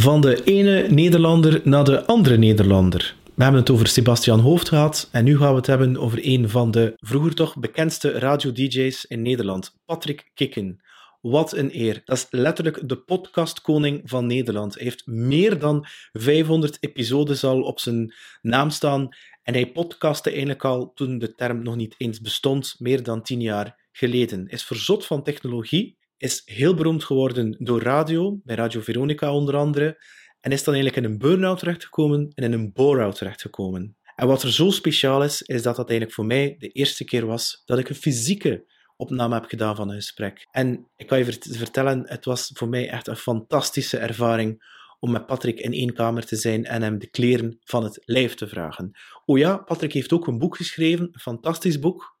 Van de ene Nederlander naar de andere Nederlander. We hebben het over Sebastian Hoofd gehad en nu gaan we het hebben over een van de vroeger toch bekendste radio-dj's in Nederland, Patrick Kikken. Wat een eer. Dat is letterlijk de podcastkoning van Nederland. Hij heeft meer dan 500 episodes al op zijn naam staan en hij podcastte eigenlijk al toen de term nog niet eens bestond, meer dan 10 jaar geleden. Is verzot van technologie, is heel beroemd geworden door radio, bij Radio Veronica onder andere, en is dan eigenlijk in een burn-out terechtgekomen en in een bore-out terechtgekomen. En wat er zo speciaal is, is dat dat eigenlijk voor mij de eerste keer was dat ik een fysieke opname heb gedaan van een gesprek. En ik kan je vertellen, het was voor mij echt een fantastische ervaring om met Patrick in één kamer te zijn en hem de kleren van het lijf te vragen. Oh ja, Patrick heeft ook een boek geschreven, een fantastisch boek,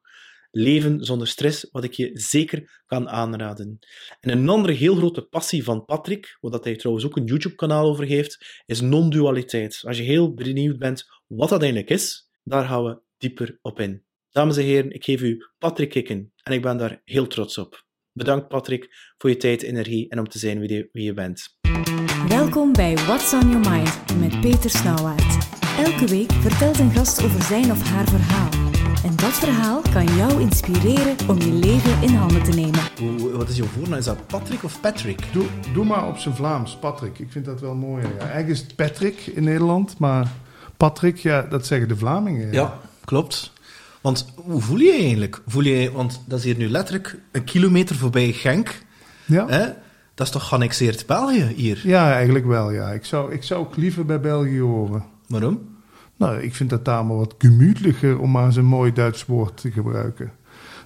Leven zonder stress, wat ik je zeker kan aanraden. En een andere heel grote passie van Patrick, wat hij trouwens ook een YouTube-kanaal over heeft, is non-dualiteit. Als je heel benieuwd bent wat dat eigenlijk is, daar gaan we dieper op in. Dames en heren, ik geef u Patrick Kikken en ik ben daar heel trots op. Bedankt Patrick voor je tijd, energie en om te zijn wie je, bent. Welkom bij What's on Your Mind met Peter Snauwaard. Elke week vertelt een gast over zijn of haar verhaal. En dat verhaal kan jou inspireren om je leven in handen te nemen. Wat is jouw voornaam? Is dat Patrick of Patrick? Doe, doe maar op zijn Vlaams, Patrick. Ik vind dat wel mooi. Ja. Eigenlijk is het Patrick in Nederland, maar Patrick, ja, dat zeggen de Vlamingen. Ja, klopt. Want hoe voel je je eigenlijk? Voel je, want dat is hier nu letterlijk een kilometer voorbij Genk. Ja. Hè? Dat is toch geannexeerd België hier? Ja, eigenlijk wel, ja. Ik zou, ik zou ook liever bij België horen. Waarom? Nou, ik vind dat daar maar wat gemütlicher, om maar eens een mooi Duits woord te gebruiken.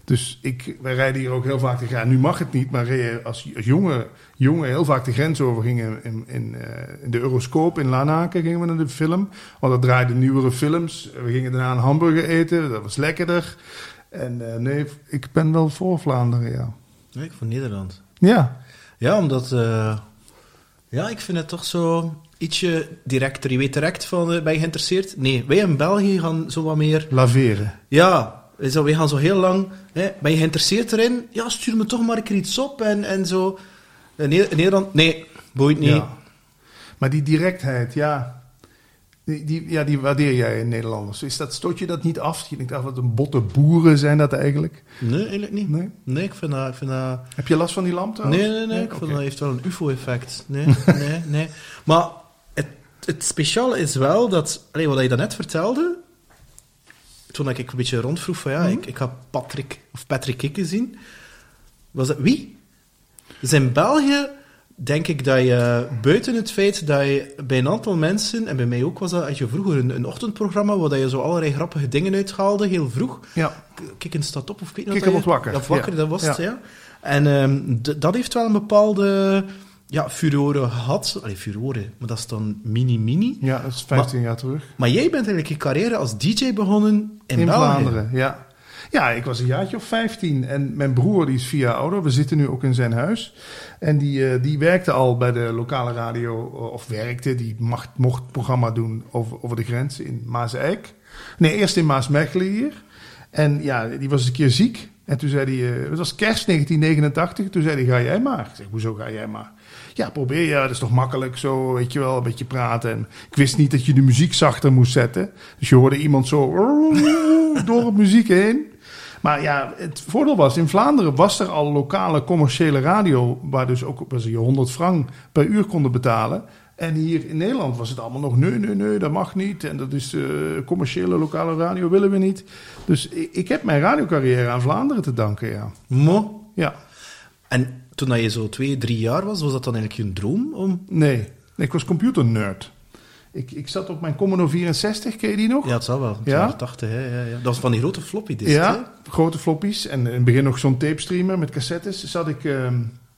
Dus ik, wij rijden hier ook heel vaak de grens. Nu mag het niet, maar als, als jongen, jongen heel vaak de grens over gingen in, in, eh, in de Euroscoop in Lanaken gingen we naar de film. Want dat draaiden nieuwere films. We gingen daarna een hamburger eten, dat was lekkerder. En uh, nee, ik ben wel voor Vlaanderen, ja. Nee, ik voor Nederland. Ja. Ja, omdat... Uh, ja, ik vind het toch zo ietsje directer. Je weet direct van, uh, ben je geïnteresseerd? Nee, wij in België gaan zo wat meer... Laveren. Ja, zo, wij gaan zo heel lang... Hè, ben je geïnteresseerd erin? Ja, stuur me toch maar een keer iets op en, en zo. In Nederland, nee, boeit niet. Ja. Maar die directheid, ja... Die, die, ja, die waardeer jij in Nederlanders. Is dat, stoot je dat niet af? Je denkt, af wat een botte boeren zijn dat eigenlijk? Nee, eigenlijk niet. Nee, nee ik, vind dat, ik vind dat... Heb je last van die lamp Nee, nee, nee. ik vind dat heeft wel een ufo-effect. Nee, nee, nee. Maar het speciale is wel dat, allee, wat je daarnet vertelde, toen ik een beetje rondvroeg van ja, mhm. ik, ik ga Patrick of Patrick Kikke zien, was dat wie? Dus in België denk ik dat je buiten het feit dat je bij een aantal mensen, en bij mij ook was dat, als je vroeger een, een ochtendprogramma waar je zo allerlei grappige dingen uithaalde, heel vroeg. Ja. Kikken staat op, of ik weet niet wakker. Ja, wakker, dat was het, ja. En um, dat heeft wel een bepaalde ja, furore gehad. Allee, furore, maar dat is dan mini-mini. Ja, dat is 15 jaar terug. Maar jij bent eigenlijk je carrière als DJ begonnen in, in Vlaanderen. Ja. Ja, ik was een jaartje of 15 en mijn broer die is vier jaar ouder. We zitten nu ook in zijn huis. En die, uh, die werkte al bij de lokale radio, of werkte, die mocht, mocht programma doen over, over de grens in Maaseik. Nee, eerst in Maasmechelen hier. En ja, die was een keer ziek. En toen zei hij, uh, het was kerst 1989, toen zei hij, ga jij maar. Ik zeg, hoezo ga jij maar? Ja, probeer ja, dat is toch makkelijk zo, weet je wel, een beetje praten. En ik wist niet dat je de muziek zachter moest zetten. Dus je hoorde iemand zo door het muziek heen. Maar ja, het voordeel was, in Vlaanderen was er al lokale commerciële radio... waar dus ook was je 100 frank per uur konden betalen. En hier in Nederland was het allemaal nog, nee, nee, nee, dat mag niet. En dat is uh, commerciële lokale radio, willen we niet. Dus ik, ik heb mijn radiocarrière aan Vlaanderen te danken, ja. Mo? Ja. En toen je zo twee, drie jaar was, was dat dan eigenlijk je droom? Om... Nee, ik was computernerd. Ik, ik zat op mijn Commodore 64, ken je die nog? Ja, het zal wel. Ja? 80, hè? Ja, ja. Dat was van die grote floppy Ja, grote floppies. En in het begin nog zo'n tape streamer met cassettes. Zat ik... Uh,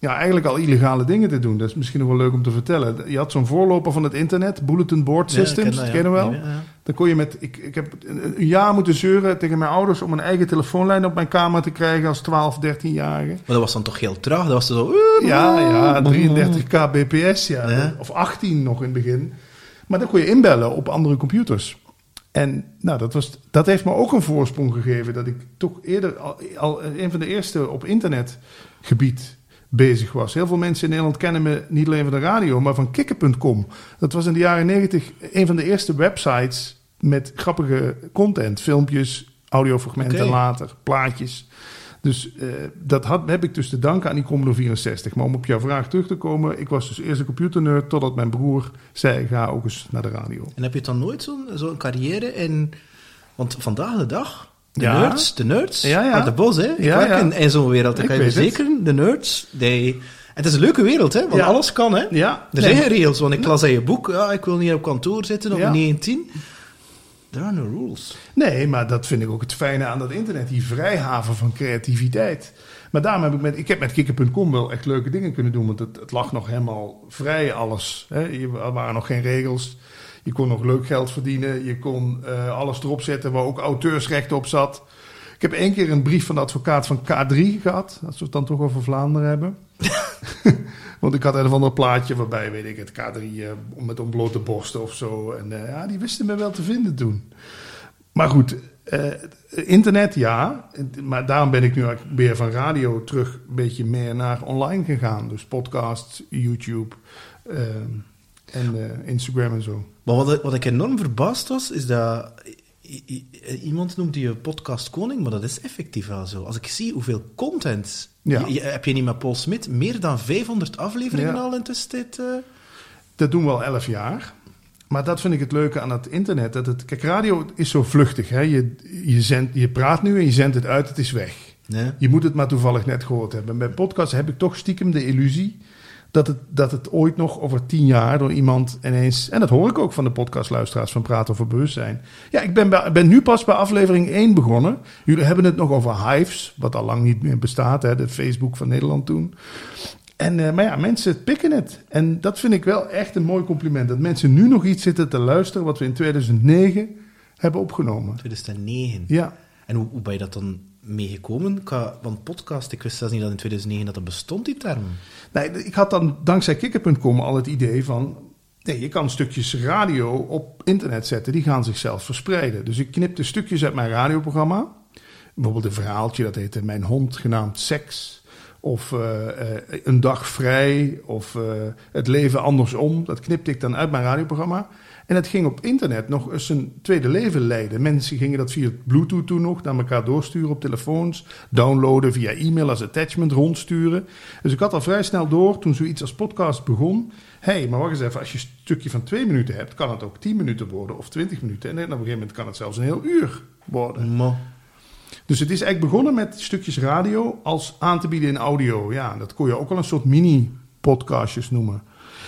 ja, eigenlijk al illegale dingen te doen. Dat is misschien nog wel leuk om te vertellen. Je had zo'n voorloper van het internet, Bulletin Board Systems, ja, ken je wel? Dan kon je met, ik, ik heb een jaar moeten zeuren tegen mijn ouders om een eigen telefoonlijn op mijn kamer te krijgen als 12, 13-jarige. Maar dat was dan toch heel traag? Dat was zo... Ja, ja, 33 kbps, ja. Of 18 nog in het begin. Maar dan kon je inbellen op andere computers. En nou, dat, was, dat heeft me ook een voorsprong gegeven dat ik toch eerder al, al een van de eerste op internetgebied bezig was. Heel veel mensen in Nederland kennen me niet alleen van de radio, maar van kikker.com. Dat was in de jaren negentig een van de eerste websites met grappige content. Filmpjes, audiofragmenten later, plaatjes. Dus eh, dat had, heb ik dus te danken aan die Commodore 64. Maar om op jouw vraag terug te komen, ik was dus eerst een computernerd totdat mijn broer zei, ga ook eens naar de radio. En heb je dan nooit zo'n zo'n carrière in... Want vandaag de dag, de Ja. nerds, de nerds, Ja, ja. uit de bos, hè. Ik Ja, werk ja. in, in zo'n wereld, kan je verzekeren. De nerds, die... En het is een leuke wereld, hè, want alles kan, hè. Ja, Er zijn geen regels, want ik las in je boek, ja, ik wil niet op kantoor zitten op Ja. 19. There are no rules. Nee, maar dat vind ik ook het fijne aan dat internet. Die vrijhaven van creativiteit. Maar daarom heb ik met, ik heb met kikker.com wel echt leuke dingen kunnen doen. Want het, het lag nog helemaal vrij, alles. Hè. Je- Er waren nog geen regels. Je kon nog leuk geld verdienen. Je kon eh, alles erop zetten waar ook auteursrecht op zat. Ik heb één keer een brief van de advocaat van K3 gehad. Als we het dan toch over Vlaanderen hebben. Want ik had een of ander plaatje waarbij, weet ik het, K3 eh, met ontblote borsten of zo. En eh, ja, die wisten me wel te vinden toen. Maar goed, internet ja. Maar daarom ben ik nu weer van radio terug een beetje meer naar online gegaan. Dus podcast, YouTube eh, en eh, Instagram en zo. Maar wat, wat ik enorm verbaasd was, is dat... i- i- Iemand noemt die podcast koning, maar dat is effectief wel zo. Als ik zie hoeveel content... Ja. Je- je- heb je niet met Paul Smit meer dan 500 afleveringen Ja. al in tussentijd? eh? Dat doen we al elf jaar. Maar dat vind ik het leuke aan het internet. Dat het, kijk, radio is zo vluchtig. Hè? Je, je, je praat nu en je zendt het uit, het is weg. Nee. Je moet het maar toevallig net gehoord hebben. Bij podcasts heb ik toch stiekem de illusie dat het, dat het ooit nog over tien jaar door iemand ineens... En dat hoor ik ook van de podcastluisteraars van Praten over Bewustzijn. Ja, ik ben, bij- ben nu pas bij aflevering 1 begonnen. Jullie hebben het nog over Hives, wat al lang niet meer bestaat. Hè? De Facebook van Nederland toen. En, eh, maar ja, mensen pikken het. En dat vind ik wel echt een mooi compliment. Dat mensen nu nog iets zitten te luisteren wat we in 2009 hebben opgenomen. 2009. Ja, En hoe, ben je dat dan meegekomen? Want podcast, ik wist zelfs niet dat in 2009 dat dat bestond, die term. Nee, ik had dan dankzij kikker.com al het idee van... Nee, je kan stukjes radio op internet zetten, die gaan zichzelf verspreiden. Dus ik knipte stukjes uit mijn radioprogramma. Bijvoorbeeld een verhaaltje, dat heette Mijn hond genaamd Seks. Of eh, eh, Een dag vrij. Of eh, Het leven andersom. Dat knipte ik dan uit mijn radioprogramma. En het ging op internet nog eens een tweede leven leiden. Mensen gingen dat via Bluetooth toen nog naar elkaar doorsturen op telefoons. Downloaden via e-mail als attachment rondsturen. Dus ik had al vrij snel door toen zoiets als podcast begon. Hé, hey, maar wacht eens even. Als je een stukje van twee minuten hebt, kan het ook tien minuten worden of twintig minuten. En op een gegeven moment kan het zelfs een heel uur worden. Dus het is eigenlijk begonnen met stukjes radio als aan te bieden in audio. Ja, dat kon je ook wel een soort mini-podcastjes noemen.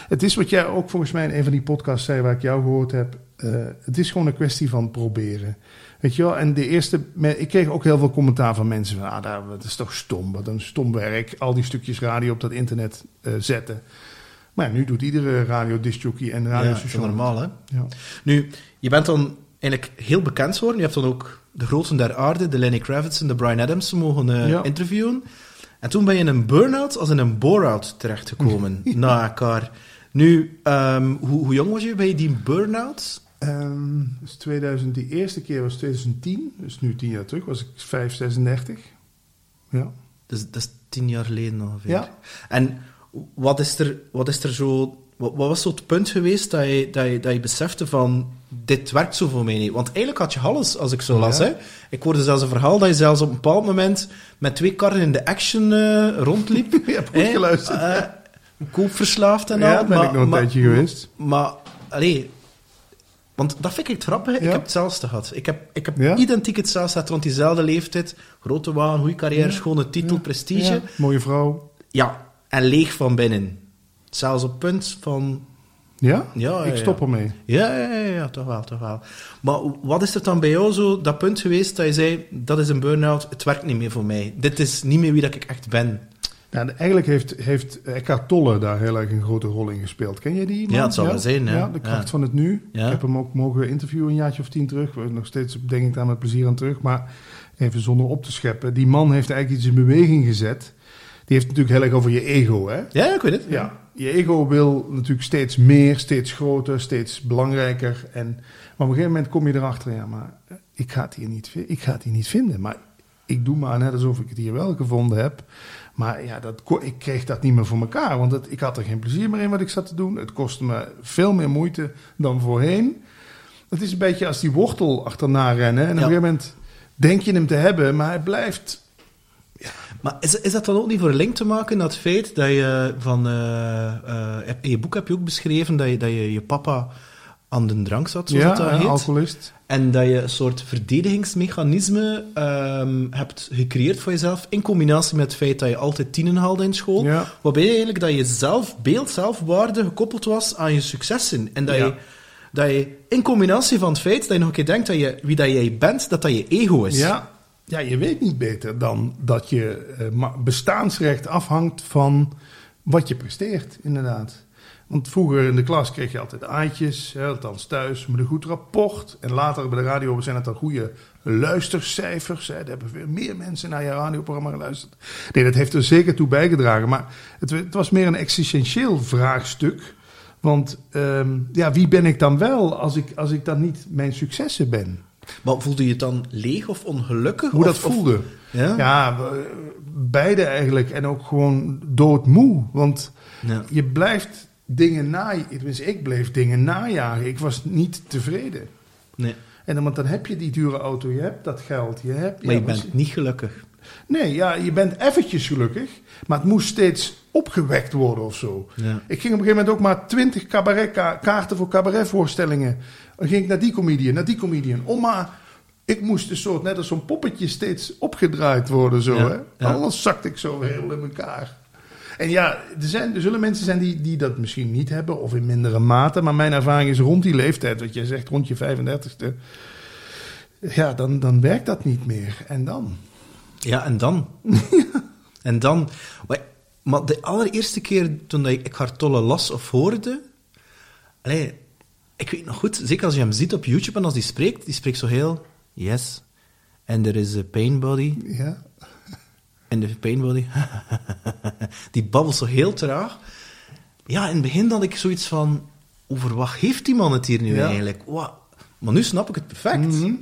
Het is wat jij ook volgens mij in een van die podcasts zei waar ik jou gehoord heb. eh, het is gewoon een kwestie van proberen. Weet je wel, en de eerste, ik kreeg ook heel veel commentaar van mensen van, ah, dat is toch stom, wat een stom werk, al die stukjes radio op dat internet eh, zetten. Maar ja, nu doet iedere radiodiscjockey en ja, radiostation. normaal, hè? Ja. Nu, je bent dan eigenlijk heel bekend geworden. Je hebt dan ook de grootsten der aarde, de Lenny Kravitz en de Brian Adams, mogen eh, Ja. interviewen. En toen ben je in een burn-out als in een bore-out terechtgekomen, na elkaar. Nu, ehm, hoe, hoe jong was je bij die burn-out? Ehm, dus 2000, die eerste keer was 2010, dus nu tien jaar terug, was ik 5, 36. Ja. Dus, dat is tien jaar geleden ongeveer. Ja. En wat is er, wat is er zo... Wat, wat was zo het punt geweest dat je, dat, je, dat je besefte van... Dit werkt zo voor mij niet. Want eigenlijk had je alles, als ik zo las. Ja. Hè? Ik hoorde zelfs een verhaal dat je zelfs op een bepaald moment... met twee karren in de action eh, rondliep. Je hebt goed geluisterd. Eh, koopverslaafd en Ja, al. ben ik nog een tijdje geweest. Maar, allee... Want dat vind ik het grappige. Ik Ja. heb hetzelfde gehad. Ik heb, ik heb Ja? identiek hetzelfde gehad rond diezelfde leeftijd. Grote waan, goede carrière, Ja. schone titel, Ja. prestige. Ja, mooie vrouw. Ja, en leeg van binnen. Zelfs op punt van... Ja? Ja, ik ja, stop ja. ermee. Ja, ja, ja, ja, toch wel, toch wel. Maar wat is er dan bij jou zo, dat punt geweest dat je zei, dat is een burn-out, het werkt niet meer voor mij. Dit is niet meer wie dat ik echt ben. Nou, eigenlijk heeft, heeft Eckhart Tolle daar heel erg een grote rol in gespeeld. Ken je die? man? Ja, het zal wel zijn, hè? Ja, de kracht Ja. van het nu. Ja. Ik heb hem ook mogen interviewen een jaartje of tien terug. We Nog steeds denk ik daar met plezier aan terug. Maar even zonder op te scheppen. Die man heeft eigenlijk iets in beweging gezet. Die heeft natuurlijk heel erg over je ego, hè? Ja, ik weet het. Ja, je ego wil natuurlijk steeds meer, steeds groter, steeds belangrijker. En, maar op een gegeven moment kom je erachter, ja, maar ik ga het hier niet, ik ga het hier niet vinden. Maar ik doe maar net alsof ik het hier wel gevonden heb. Maar ja, dat, ik kreeg dat niet meer voor elkaar. Want het, ik had er geen plezier meer in wat ik zat te doen. Het kostte me veel meer moeite dan voorheen. Het is een beetje als die wortel achterna rennen. En op Ja. een gegeven moment denk je hem te hebben, maar hij blijft... Maar is, is dat dan ook niet voor een link te maken, dat feit dat je van... eh, eh, in je boek heb je ook beschreven dat je, dat je, je papa aan de drank zat, zoals ja, het dat heet. alcoholist. En dat je een soort verdedigingsmechanisme ehm, hebt gecreëerd voor jezelf, in combinatie met het feit dat je altijd tienen haalde in school, Ja. waarbij eigenlijk dat je zelf, beeld, zelfwaarde gekoppeld was aan je successen. En dat, Ja. je, dat je in combinatie van het feit dat je nog een keer denkt dat je, wie dat jij bent, dat dat je ego is. Ja, ja, je weet niet beter dan dat je eh, bestaansrecht afhangt van wat je presteert, inderdaad. Want vroeger in de klas kreeg je altijd aantjes, hè, althans thuis, met een goed rapport. En later bij de radio zijn het dan goede luistercijfers. Hè. Er hebben veel meer mensen naar je radioprogramma geluisterd. Nee, dat heeft er zeker toe bijgedragen. Maar het, het was meer een existentieel vraagstuk. Want ehm, ja, wie ben ik dan wel als ik, als ik dan niet mijn successen ben? Maar voelde je het dan leeg of ongelukkig? Hoe dat of- voelde. Ja? Ja, beide eigenlijk. En ook gewoon doodmoe. Want Ja. je blijft dingen na... Tenminste, ik bleef dingen najagen. Ik was niet tevreden. Nee, En dan, want dan heb je die dure auto, je hebt dat geld, je hebt... maar ja, je was- bent niet gelukkig. Nee, ja, je bent eventjes gelukkig. Maar het moest steeds opgewekt worden of zo. Ja. Ik ging op een gegeven moment ook maar twintig kaarten voor cabaretvoorstellingen. Dan ging ik naar die comedian, naar die comedian. Om maar... Ik moest een soort, net als zo'n poppetje, steeds opgedraaid worden. Zo, Ja, hè? Anders zakte ik zo heel in elkaar. En ja, er, zijn, er zullen mensen zijn die, die dat misschien niet hebben, of in mindere mate. Maar mijn ervaring is rond die leeftijd, wat jij zegt, rond je 35ste. Ja, dan, dan werkt dat niet meer. En dan? Ja, en dan? en dan... Maar, de allereerste keer toen dat ik Eckhart Tolle las of hoorde... Allee, ik weet nog goed, zeker als je hem ziet op YouTube en als hij spreekt, die spreekt zo heel... Yes, and there is a pain body, Ja, and the pain body... die babbelt zo heel traag. Ja, in het begin had ik zoiets van... Over wat heeft die man het hier nu Ja. eigenlijk? Wat? Maar nu snap ik het perfect. Mhm.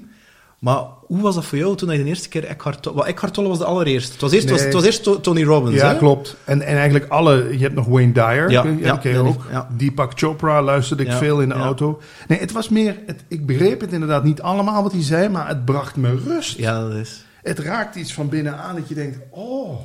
Maar hoe was dat voor jou toen je de eerste keer Eckhart Tolle... Wel, Eckhart Tolle was de allereerste. Het was eerst, was, het was eerst To- Tony Robbins, Ja, hè? klopt. En, en eigenlijk alle... Je hebt nog Wayne Dyer. Ja, je ja, ook. ja. Deepak Chopra luisterde ik veel in de auto. Nee, het was meer... Het, ik begreep het inderdaad niet allemaal wat hij zei, maar het bracht me rust. Ja, dat is... Het raakt iets van binnenan dat je denkt... Oh,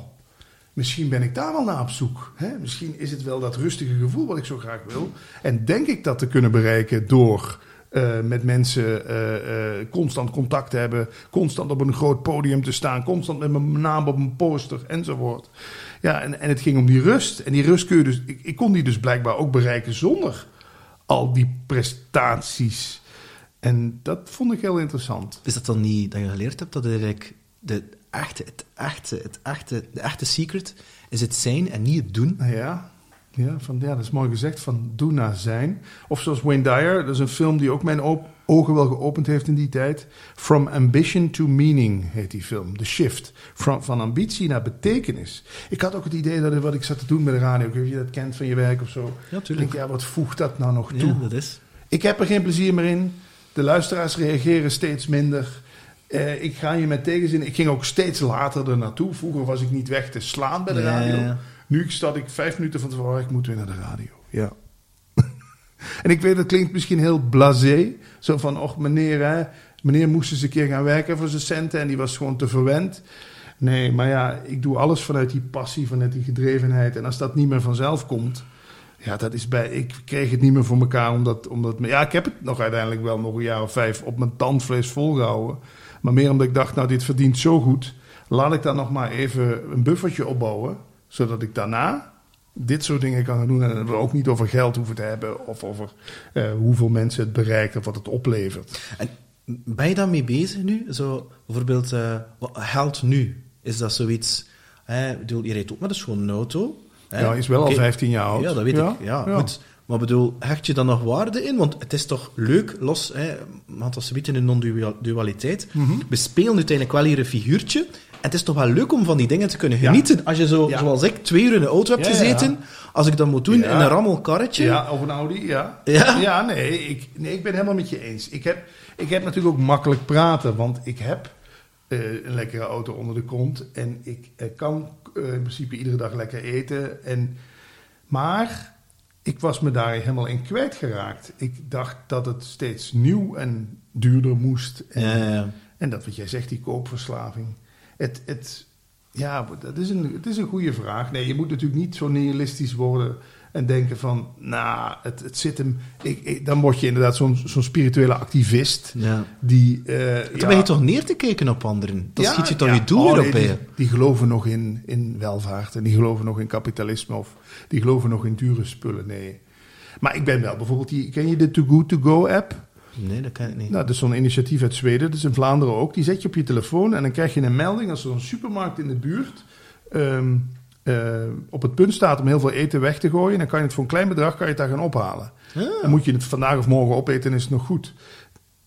misschien ben ik daar wel naar op zoek. Hè? Misschien is het wel dat rustige gevoel wat ik zo graag wil. En denk ik dat te kunnen bereiken door... eh, met mensen eh, eh, constant contact te hebben, constant op een groot podium te staan, constant met mijn naam op een poster enzovoort. Ja, en, en het ging om die rust. En die rust kun je dus, ik, ik kon die dus blijkbaar ook bereiken zonder al die prestaties. En dat vond ik heel interessant. Is dat dan niet dat je geleerd hebt dat eigenlijk de echte, het echte, het echte, de echte secret is het zijn en niet het doen? Nou ja, ja, van, ja, dat is mooi gezegd, van doen naar zijn. Of zoals Wayne Dyer, dat is een film die ook mijn ogen wel geopend heeft in die tijd. From Ambition to Meaning heet die film, The Shift. From, van ambitie naar betekenis. Ik had ook het idee dat wat ik zat te doen met de radio, ik weet je dat kent van je werk of zo. Ja, Ik denk, ja, wat voegt dat nou nog toe? Ja, dat is. Ik heb er geen plezier meer in. De luisteraars reageren steeds minder. Eh, ik ga je met tegenzin. Ik ging ook steeds later er naartoe. Vroeger was ik niet weg te slaan bij de radio. ja. Nu sta ik vijf minuten van tevoren. Ik moet weer naar de radio. Ja. en ik weet, het klinkt misschien heel blasé. Zo van, och meneer, hè, meneer moest eens een keer gaan werken voor zijn centen. En die was gewoon te verwend. Nee, maar ja, ik doe alles vanuit die passie, vanuit die gedrevenheid. En als dat niet meer vanzelf komt, ja, dat is bij. Ik kreeg het niet meer voor elkaar. Omdat, omdat, ja, ik heb het nog uiteindelijk wel nog een jaar of vijf op mijn tandvlees volgehouden. Maar meer omdat ik dacht, nou, dit verdient zo goed. Laat ik dan nog maar even een buffertje opbouwen. Zodat ik daarna dit soort dingen kan gaan doen. En we ook niet over geld hoeven te hebben. Of over eh, hoeveel mensen het bereikt of wat het oplevert. En ben je daarmee bezig nu? Zo, bijvoorbeeld, wat geld nu? Is dat zoiets... Hè, ik bedoel, je rijdt ook met een schone auto. Hè? Ja, is wel al Oké. 15 jaar oud. Ja, dat weet Ja, ik. Ja, ja. goed. Maar bedoel, hecht je dan nog waarde in? Want het is toch leuk, los, hè, want als we weten in non-dualiteit, Mhm. we spelen uiteindelijk wel hier een figuurtje. En het is toch wel leuk om van die dingen te kunnen genieten. Als je zo, Ja. zoals ik, twee uur in de auto hebt Ja, gezeten, als ik dat moet doen in een rammelkarretje. Ja, of een Audi, ja. Ja? nee, ik, nee, ik ben helemaal met je eens. Ik heb, ik heb natuurlijk ook makkelijk praten, want ik heb eh, een lekkere auto onder de kont. En ik eh, kan eh, in principe iedere dag lekker eten. En, maar ik was me daar helemaal in kwijtgeraakt. Ik dacht dat het steeds nieuw en duurder moest. En, Ja, ja, ja. en dat wat jij zegt, die koopverslaving. Het, het, ja, dat is, een, het is een goede vraag. Nee, je moet natuurlijk niet zo nihilistisch worden en denken van, nou, het, het zit hem... Ik, ik- dan word je inderdaad zo'n zo'n spirituele activist ja. die... eh, Dan ja, ben je toch neer te kijken op anderen? Dan ja, schiet je toch je doel Oh, nee, op, die, die geloven nog in, in welvaart en die geloven nog in kapitalisme of die geloven nog in dure spullen. Nee. Maar ik ben wel bijvoorbeeld, die, ken je de Too Good To Go app? Nee, dat kan ik niet. Nou, dat is zo'n initiatief uit Zweden, dat is in Vlaanderen ook. Die zet je op je telefoon en dan krijg je een melding als er een supermarkt in de buurt ehm, eh, op het punt staat om heel veel eten weg te gooien. Dan kan je het voor een klein bedrag kan je het daar gaan ophalen. Ah. Dan moet je het vandaag of morgen opeten en is het nog goed.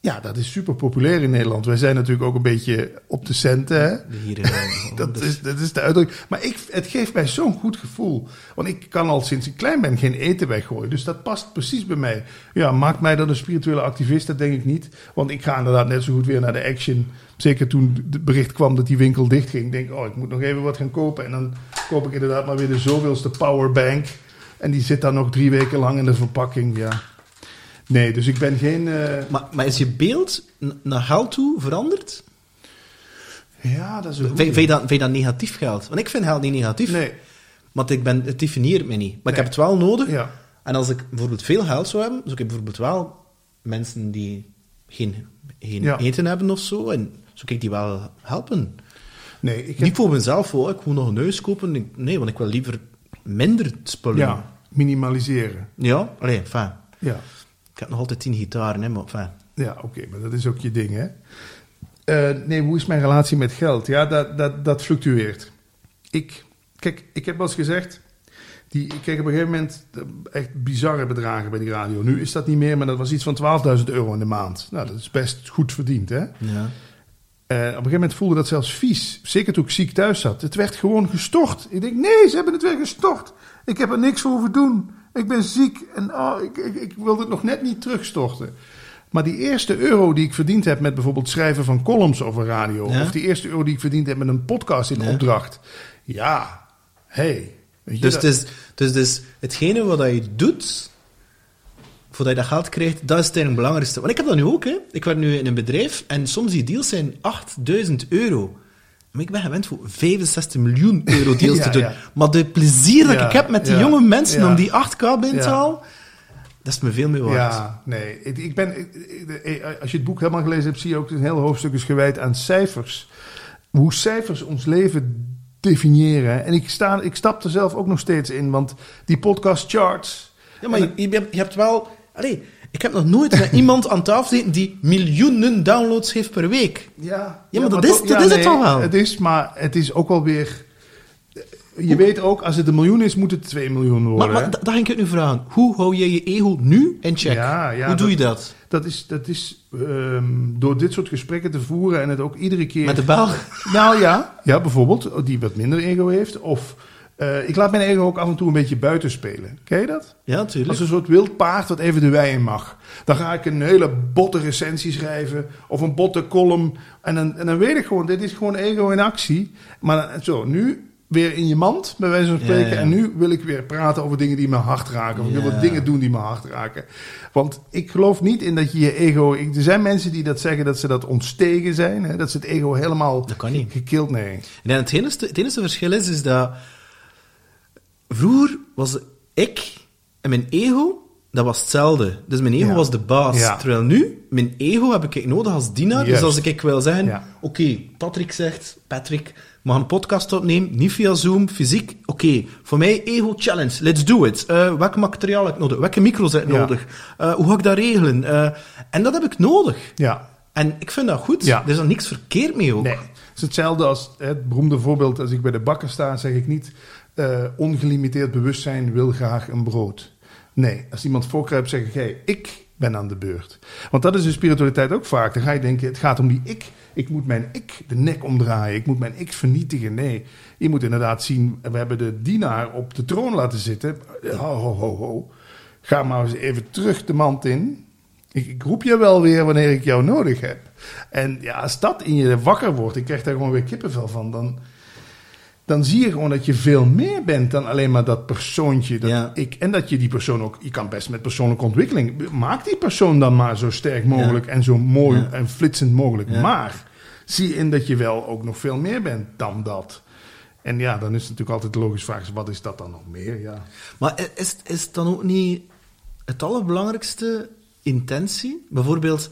Ja, dat is super populair in Nederland. Wij zijn natuurlijk ook een beetje op de centen. Hè? Hier, Dat is, dat is de uitdrukking. Maar ik, het geeft mij zo'n goed gevoel. Want ik kan al sinds ik klein ben geen eten weggooien. Dus dat past precies bij mij. Ja, maakt mij dan een spirituele activist? Dat denk ik niet. Want ik ga inderdaad net zo goed weer naar de Action. Zeker toen het bericht kwam dat die winkel dicht ging. Ik denk, oh, ik moet nog even wat gaan kopen. En dan koop ik inderdaad maar weer de zoveelste powerbank. En die zit dan nog drie weken lang in de verpakking. Ja. Nee, dus ik ben geen... eh, Maar, maar is je beeld naar geld toe veranderd? Ja, dat is een Vind, je dat, vind je dat negatief geld? Want ik vind geld niet negatief. Nee, Want ik ben, het definieert me niet. Maar ik heb het wel nodig. ja. En als ik bijvoorbeeld veel geld zou hebben, zou ik bijvoorbeeld wel mensen die geen, geen Ja. eten hebben of zo, en zou ik die wel helpen. Nee, ik heb... Niet voor mezelf, hoor. ik moet nog een huis kopen. Nee, want ik wil liever minder spullen. Ja, minimaliseren. Ja? Allee, enfin. Ja. Ik heb nog altijd tien gitaren, hè, maar enfin. Ja, oké, maar dat is ook je ding, hè? Eh, nee, hoe is mijn relatie met geld? Ja, dat, dat, dat fluctueert. Ik, kijk, ik heb wel eens gezegd, die, ik kreeg op een gegeven moment echt bizarre bedragen bij die radio. Nu is dat niet meer, maar dat was iets van 12.000 euro in de maand. Nou, dat is best goed verdiend, hè? Ja. Eh, op een gegeven moment voelde dat zelfs vies. Zeker toen ik ziek thuis zat. Het werd gewoon gestort. Ik denk, nee, ze hebben het weer gestort. Ik heb er niks voor hoeven doen. Ik ben ziek en oh, ik, ik, ik wilde het nog net niet terugstorten. Maar die eerste euro die ik verdiend heb met bijvoorbeeld schrijven van columns over radio... Ja. of die eerste euro die ik verdiend heb met een podcast in Ja. opdracht... ja, hey, weet je, Dus, dat- het is, dus, dus hetgene wat je doet, voordat je dat geld krijgt, dat is het belangrijkste. Want ik heb dat nu ook, hè. Ik werk nu in een bedrijf en soms die deals zijn 8000 euro. Maar ik ben gewend voor 65 miljoen euro deals Ja, te doen. ja. Maar de plezier dat ik heb met die jonge mensen om die 8k binnen te halen, dat is me veel meer waard. Ja, nee. Ik, ik ben, als je het boek helemaal gelezen hebt, zie je ook een heel hoofdstuk is gewijd aan cijfers. Hoe cijfers ons leven definiëren. En ik, sta, ik stap er zelf ook nog steeds in, want die podcast charts. Ja, maar je, hebt- je hebt wel... Allee, ik heb nog nooit met iemand aan tafel gezeten die miljoenen downloads heeft per week. Ja, Ja, maar dat is- dat is het toch wel? Het is, maar het is ook wel weer. Je weet ook, als het een miljoen is, moet het 2 miljoen worden. Maar, maar daar ging ik het nu vragen. Hoe hou je je ego nu in check? Ja, ja, Hoe doe dat- je dat? Dat is, dat is ehm, door dit soort gesprekken te voeren en het ook iedere keer. Met de bel? Nou ja, ja, bijvoorbeeld, die wat minder ego heeft. Of eh, ik laat mijn ego ook af en toe een beetje buiten spelen. Ken je dat? Ja, natuurlijk. Als een soort wild paard dat even de wei in mag. Dan ga ik een hele botte recensie schrijven. Of een botte column. En dan, en dan weet ik gewoon, dit is gewoon ego in actie. Maar dan- zo, nu weer in je mand, bij wijze van spreken. Ja, ja. En nu wil ik weer praten over dingen die me hard raken. Of ik wil wat dingen doen die me hard raken. Want ik geloof niet in dat je je ego... ik- er zijn mensen die dat zeggen dat ze dat ontstegen zijn. Hè, dat ze het ego helemaal Dat kan niet. gekild... Nee. En het enige, het enige verschil is, is dat vroeger was ik en mijn ego, dat was hetzelfde. Dus mijn ego Ja. was de baas. Ja. Terwijl nu, mijn ego heb ik nodig als dienaar. Dus als ik wil zeggen, Ja. oké, Patrick zegt, Patrick, gaan een podcast opnemen, niet via Zoom, fysiek. Oké, voor mij ego challenge, let's do it. Eh welk materiaal heb ik nodig? Welke micro's heb ik nodig? Eh, hoe ga ik dat regelen? Eh, en dat heb ik nodig. Ja. En ik vind dat goed. Er is er niks verkeerd mee ook. Nee. Het is hetzelfde als het beroemde voorbeeld. Als ik bij de bakker sta, zeg ik niet... eh, ongelimiteerd bewustzijn wil graag een brood. Nee, als iemand voorkruipt, zeg ik... Hey, ik ben aan de beurt. Want dat is de spiritualiteit ook vaak. Dan ga je denken, het gaat om die ik. Ik moet mijn ik de nek omdraaien. Ik moet mijn ik vernietigen. Nee, je moet inderdaad zien... We hebben de dienaar op de troon laten zitten. Ho, ho, ho, ho. Ga maar eens even terug de mand in... Ik, ik roep je wel weer wanneer ik jou nodig heb. En ja, als dat in je wakker wordt, ik krijg daar gewoon weer kippenvel van, dan, dan zie je gewoon dat je veel meer bent dan alleen maar dat persoontje. Dat Ja. ik, en dat je die persoon ook, je kan best met persoonlijke ontwikkeling, maak die persoon dan maar zo sterk mogelijk en zo mooi Ja. en flitsend mogelijk. Maar zie in dat je wel ook nog veel meer bent dan dat. En ja, dan is het natuurlijk altijd de logische vraag, wat is dat dan nog meer? Ja. Maar is, is het dan ook niet het allerbelangrijkste intentie? Bijvoorbeeld,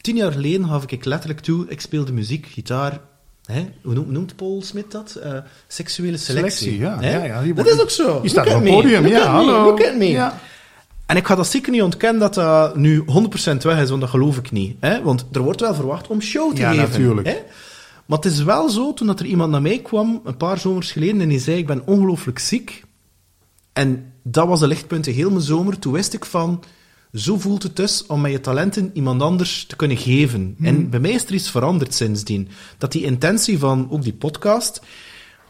tien jaar geleden gaf ik letterlijk toe, ik speelde muziek, gitaar. Hè? Hoe noemt, Paul Smit dat? Eh, seksuele selectie. Selectie, ja. Ja, ja, dat is ook zo. Je staat op me. podium, Look ja, hallo. Look at me. Ja. En ik ga dat zeker niet ontkennen dat dat nu 100% weg is, want dat geloof ik niet. Hè? Want er wordt wel verwacht om show te Ja, geven. natuurlijk. Hè? Maar het is wel zo, toen dat er iemand naar mij kwam, een paar zomers geleden, en die zei, ik ben ongelooflijk ziek. En dat was een lichtpunt in heel mijn zomer. Toen wist ik van, zo voelt het dus om met je talenten iemand anders te kunnen geven. Hmm. En bij mij is er iets veranderd sindsdien. Dat die intentie van ook die podcast...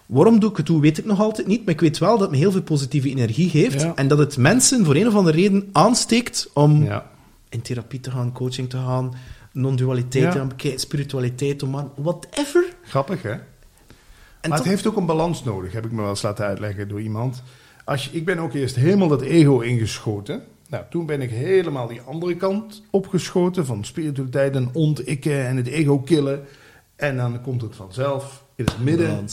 Waarom doe ik het toe, weet ik nog altijd niet. Maar ik weet wel dat het me heel veel positieve energie geeft. Ja. En dat het mensen voor een of andere reden aansteekt om Ja. in therapie te gaan, coaching te gaan, non-dualiteit Ja. spiritualiteit, om aan, whatever. Grappig, hè? En maar het heeft ook een balans nodig, heb ik me wel eens laten uitleggen door iemand. Als je, ik ben ook eerst helemaal dat ego ingeschoten. Nou, toen ben ik helemaal die andere kant opgeschoten van spiritualiteit en ontikken en het ego killen. En dan komt het vanzelf in het midden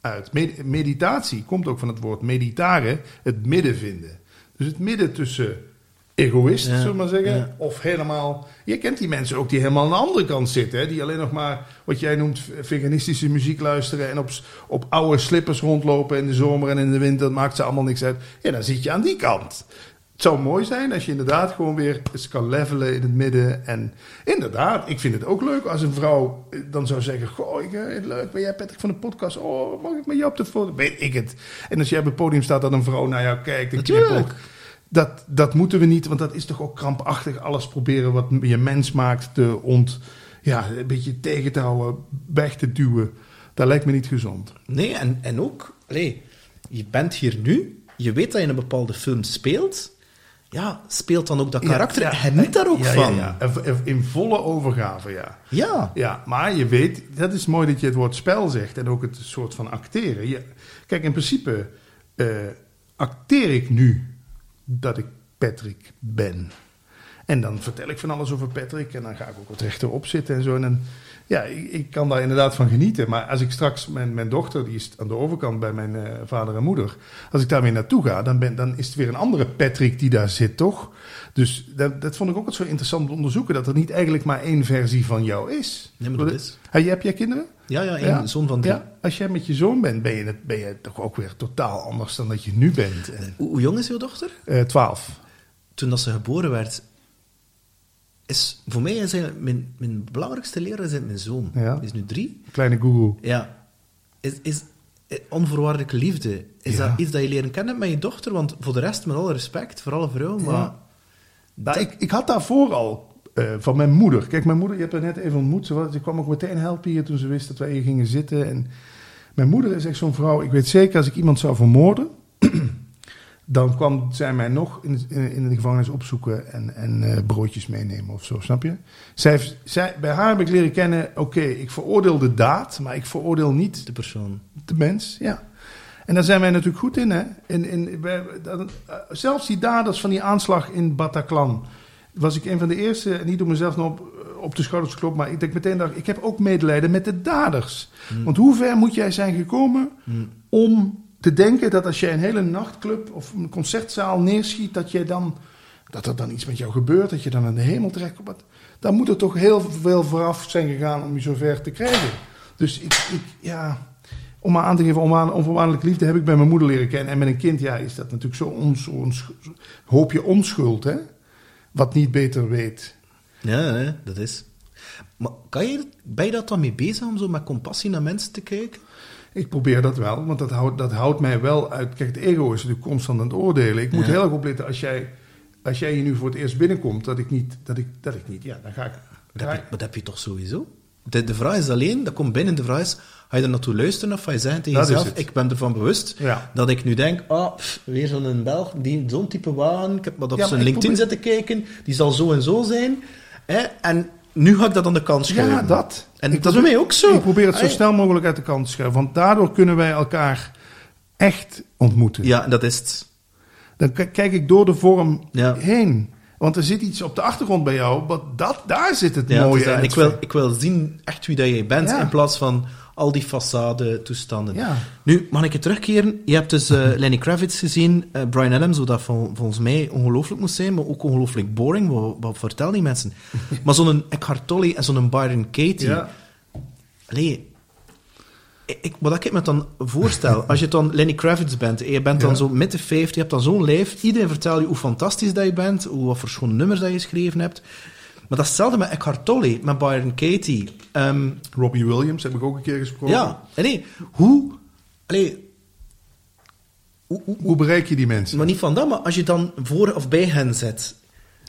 uit. Med- meditatie komt ook van het woord meditaren, het midden vinden. Dus het midden tussen egoïst, Ja, zullen we maar zeggen, ja. of helemaal... Je kent die mensen ook die helemaal aan de andere kant zitten, hè? die alleen nog maar, wat jij noemt, veganistische muziek luisteren en op, op oude slippers rondlopen in de zomer en in de winter, dat maakt ze allemaal niks uit. Ja, dan zit je aan die kant. Het zou mooi zijn als je inderdaad gewoon weer eens kan levelen in het midden. En inderdaad, ik vind het ook leuk als een vrouw eh, dan zou zeggen... Goh, ik, eh, leuk, ben jij Patrick van de podcast? Oh, mag ik met jou op de foto? Weet ik het. En als jij op het podium staat, dat een vrouw naar jou kijkt... Natuurlijk. knipoog. Dat, dat moeten we niet, want dat is toch ook krampachtig. Alles proberen wat je mens maakt te ont... Ja, een beetje tegen te houden, weg te duwen. Dat lijkt me niet gezond. Nee, en, en ook, allee, je bent hier nu, je weet dat je een bepaalde film speelt, ja, speelt dan ook dat karakter, Ja, ja. geniet daar ook Ja, van. In volle overgave, ja. Ja. Ja, maar je weet, dat is mooi dat je het woord spel zegt en ook het soort van acteren. Je, kijk, in principe eh, acteer ik nu dat ik Patrick ben. En dan vertel ik van alles over Patrick en dan ga ik ook wat rechterop zitten en zo. En dan, ja, ik, ik kan daar inderdaad van genieten. Maar als ik straks, mijn, mijn dochter, die is aan de overkant bij mijn eh, vader en moeder. Als ik daar weer naartoe ga, dan, ben, dan is het weer een andere Patrick die daar zit, toch? Dus dat, dat vond ik ook zo interessant te onderzoeken. Dat er niet eigenlijk maar één versie van jou is. Nee, maar dat is... Heb, je, heb jij kinderen? Ja, ja, een Ja. zoon van drie. Ja. Als jij met je zoon bent, ben je, het, ben je toch ook weer totaal anders dan dat je nu bent. En, Hoe, hoe jong is uw dochter? eh, Twaalf. Toen dat ze geboren werd, is voor mij is mijn, mijn belangrijkste leraar is mijn zoon. Ja. Die is nu drie. Kleine guru. Ja. Is, is eh, onvoorwaardelijke liefde. Is Ja. dat iets dat je leren kennen met je dochter? Want voor de rest, met alle respect voor alle vrouwen, maar... Ja. Nou, ik, ik had daarvoor al eh, van mijn moeder. Kijk, mijn moeder, je hebt haar net even ontmoet. Ze, was- ze kwam ook meteen helpen hier toen ze wist dat wij hier gingen zitten. En mijn moeder is echt zo'n vrouw. Ik weet zeker, als ik iemand zou vermoorden, dan kwam zij mij nog in, in, in de gevangenis opzoeken en, en eh, broodjes meenemen of zo, snap je? Zij, heeft- zij, bij haar heb ik leren kennen, oké, ik veroordeel de daad, maar ik veroordeel niet De persoon. de mens, ja. En daar zijn wij natuurlijk goed in, hè. In, in, dat- eh, zelfs die daders van die aanslag in Bataclan... was ik een van de eerste, en niet om mezelf nog op, op de schouders kloppen... maar ik denk meteen, dacht, ik heb ook medelijden met de daders. Want hoe ver moet jij zijn gekomen om te denken... dat als jij een hele nachtclub of een concertzaal neerschiet... dat, jij dan, dat er dan iets met jou gebeurt, dat je dan in de hemel terechtkomt... dan moet er toch heel veel vooraf zijn gegaan om je zover te krijgen. Dus ik, ik ja... Om aan te geven, onvoorwaardelijke liefde heb ik bij mijn moeder leren kennen. En met een kind, ja, is dat natuurlijk zo ons, ons, hoop je onschuld, hè? Wat niet beter weet. Ja, dat is... Maar kan je, ben je dat dan mee bezig om zo met compassie naar mensen te kijken? Ik probeer dat wel, want dat houdt, dat houdt mij wel uit. Kijk, het ego is natuurlijk constant aan het oordelen. Ik moet Ja. heel erg opletten als jij, als jij hier nu voor het eerst binnenkomt, dat ik niet, dat ik, dat ik niet, ja, dan ga ik. Dat heb, je, dat heb je toch sowieso? de, de vraag is alleen, dat komt binnen de vraag is, ga je er naartoe luisteren of ga je zeggen tegen Dat jezelf, ik ben ervan bewust Ja. dat ik nu denk, ah, pff, weer zo'n Belg, die zo'n type wagen, ik heb wat op Ja, zijn LinkedIn probeer- zitten kijken, die zal zo en zo zijn. Hè, en nu ga ik dat aan de kant schuiven. Ja, dat. En Ik dat is bij mij ook zo. Ik probeer het zo snel mogelijk uit de kant te schuiven. Want daardoor kunnen wij elkaar echt ontmoeten. Ja, dat is het. Dan kijk ik door de vorm Ja. heen. Want er zit iets op de achtergrond bij jou. Wat dat, daar zit het Ja, mooie. het ik, wil, ik wil zien echt wie dat jij bent, Ja. in plaats van al die façade toestanden. Ja. Nu, mag ik het terugkeren? Je hebt dus eh, Lenny Kravitz gezien, eh, Brian Adams, wat dat vol- volgens mij ongelooflijk moest zijn, maar ook ongelooflijk boring. Wat, wat vertellen die mensen? maar zo'n Eckhart Tolle en zo'n Byron Katie, Ja. Allee, ik, wat ik me dan voorstel, als je dan Lenny Kravitz bent, en je bent dan Ja. zo met de 50, je hebt dan zo'n lijf, iedereen vertelt je hoe fantastisch dat je bent, hoe wat voor schone nummers dat je geschreven hebt. Maar dat is hetzelfde met Eckhart Tolle, met Byron Katie. Ehm, Robbie Williams heb ik ook een keer gesproken. ja, nee, hoe... Allee, hoe, hoe, Hoe bereik je die mensen? maar niet van dat, maar als je dan voor of bij hen zit.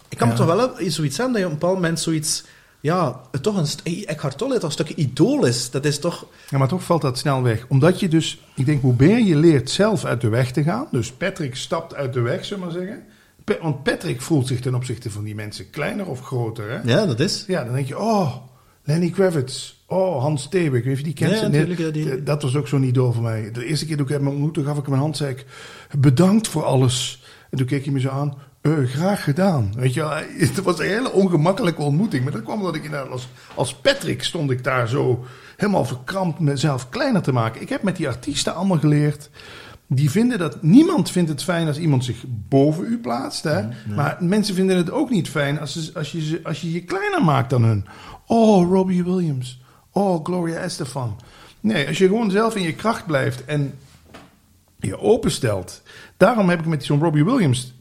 Ik kan me Ja. toch wel zoiets hebben dat je op een bepaald moment zoiets... Ja, toch een... Eckhart Tolle, dat een stukje idool is. Dat is toch... Ja, maar toch valt dat snel weg. Omdat je dus, ik denk, hoe meer je leert zelf uit de weg te gaan. Dus Patrick stapt uit de weg, zullen we maar zeggen. Want Patrick voelt zich ten opzichte van die mensen kleiner of groter. Hè? Ja, dat is... Ja, dan denk je, oh, Lenny Kravitz. Oh, Hans Thewe, ik weet je die kent. Ja, ze? natuurlijk, Nee, ja, die- d- Dat was ook zo'n idool voor mij. De eerste keer dat ik hem ontmoette, gaf ik hem een hand, zei ik, bedankt voor alles. En toen keek hij me zo aan, "Eh, graag gedaan. Weet je, wel, het was een hele ongemakkelijke ontmoeting. Maar dat kwam omdat ik inderdaad als, als Patrick stond ik daar zo helemaal verkrampt mezelf kleiner te maken. Ik heb met die artiesten allemaal geleerd... Die vinden dat niemand vindt het fijn als iemand zich boven u plaatst. Hè? Maar mensen vinden het ook niet fijn als, ze, als, je, als je je kleiner maakt dan hun. Oh, Robbie Williams. Oh, Gloria Estefan. Nee, als je gewoon zelf in je kracht blijft en je openstelt. Daarom heb ik met zo'n Robbie Williams.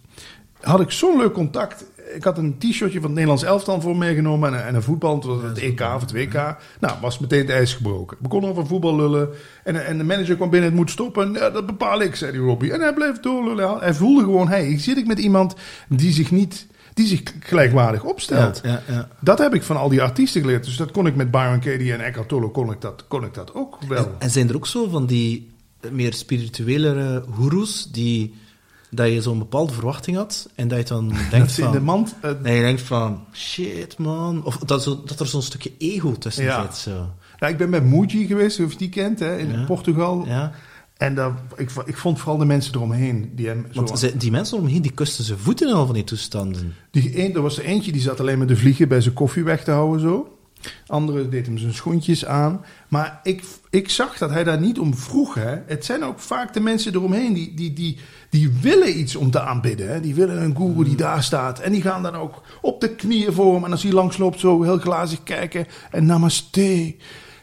had ik zo'n leuk contact. Ik had een t-shirtje van het Nederlands elftal voor meegenomen. En een, en een voetbal. Het was het EK of het WK. Nou, was meteen het ijs gebroken. We begonnen over voetbal lullen. En, en de manager kwam binnen. Het moet stoppen. Ja, dat bepaal ik, zei die Robbie. En hij bleef doorlullen. Hij voelde gewoon: hé, hey, zit ik met iemand die zich niet. die zich gelijkwaardig opstelt. Ja, ja, ja. Dat heb ik van al die artiesten geleerd. Dus dat kon ik met Byron Katie en Eckhart Tolle kon ik dat, kon ik dat ook wel. En, en zijn er ook zo van die meer spirituelere goeroes die dat je zo'n bepaalde verwachting had en dat je dan dat denkt ze van... de mand. eh, dat je denkt van, shit man. Of dat, zo, dat er zo'n stukje ego tussen Ja. zit. Zo. nou, ik ben met Muji geweest, of je die kent, hè, in Ja. Portugal. Ja? En daar, ik, ik vond vooral de mensen eromheen. Die hem zo Want ze- die mensen omheen, die kusten zijn voeten al van die toestanden. Die een, er was er eentje die zat alleen maar de vliegen bij zijn koffie weg te houden zo. Andere deed hem zijn schoentjes aan. Maar ik, ik zag dat hij daar niet om vroeg. Hè. Het zijn ook vaak de mensen eromheen die, die, die, die willen iets om te aanbidden. Hè. Die willen een guru die daar staat. En die gaan dan ook op de knieën voor hem. En als hij langsloopt zo heel glazig kijken. En namaste.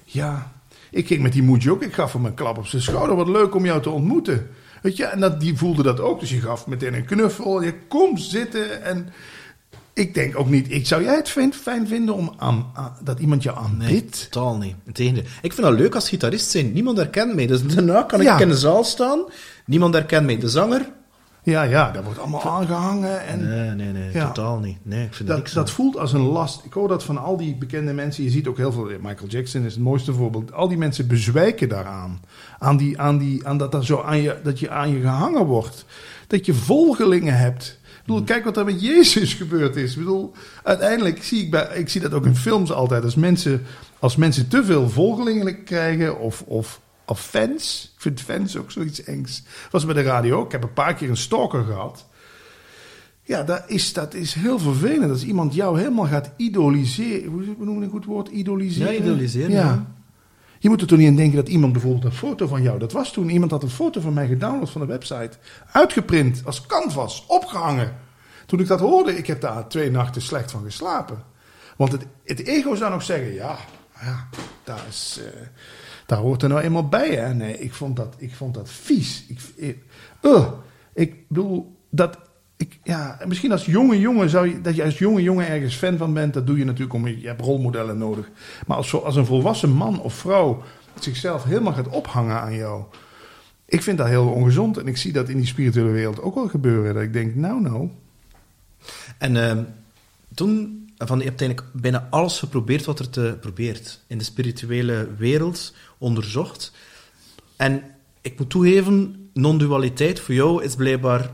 Ja, ik ging met die moedje ook. Ik gaf hem een klap op zijn schouder. Wat leuk om jou te ontmoeten. Weet je, en dat, die voelde dat ook. Dus je gaf meteen een knuffel. Je kom zitten en... Ik denk ook niet. Ik zou jij het fijn, fijn vinden om aan, aan- dat iemand je Nee, aanbidt? totaal niet. Integendeel. Ik vind dat leuk als gitarist zijn. Niemand herkent mij. Dus daarna kan ik in de zaal staan. Niemand herkent mij. De zanger? Ja, ja, dat wordt allemaal aangehangen. En Nee, nee, nee. Ja. Totaal niet. Nee, ik vind dat, dat, niks dat aan. voelt als een last. Ik hoor dat van al die bekende mensen. Je ziet ook heel veel. Michael Jackson is het mooiste voorbeeld. Al die mensen bezwijken daaraan. Aan, die, aan, die, aan dat, dat, zo aan je, dat je aan je gehangen wordt. Dat je volgelingen hebt. Bedoel, kijk wat er met Jezus gebeurd is. Ik bedoel, uiteindelijk zie ik, bij, ik zie dat ook in films altijd. Als mensen, als mensen te veel volgelingen krijgen of, of, of fans. Ik vind fans ook zoiets engs. Was bij de radio. Ik heb een paar keer een stalker gehad. Ja, dat is, dat is heel vervelend. Als iemand jou helemaal gaat idoliseren. Hoe hoe noem je een goed woord? Idoliseren? Ja, idoliseren, ja. Je moet er toch niet aan denken dat iemand bijvoorbeeld een foto van jou... Dat was toen, iemand had een foto van mij gedownload van de website. Uitgeprint, als canvas, opgehangen. Toen ik dat hoorde, ik heb daar twee nachten slecht van geslapen. Want het, het ego zou nog zeggen, ja, ja daar, is, eh, daar hoort er nou eenmaal bij. Hè? Nee, ik vond dat, ik vond dat vies. Ik, uh, ik bedoel, dat, ik, ja, en misschien als jonge jongen zou je, dat je als jonge jongen ergens fan van bent, dat doe je natuurlijk om je hebt rolmodellen nodig. Maar als, als een volwassen man of vrouw zichzelf helemaal gaat ophangen aan jou, ik vind dat heel ongezond en ik zie dat in die spirituele wereld ook wel gebeuren. Dat ik denk, nou, nou, En ehm, toen, van, je hebt eigenlijk bijna alles geprobeerd wat er te probeert. In de spirituele wereld onderzocht. En ik moet toegeven, non-dualiteit voor jou is blijkbaar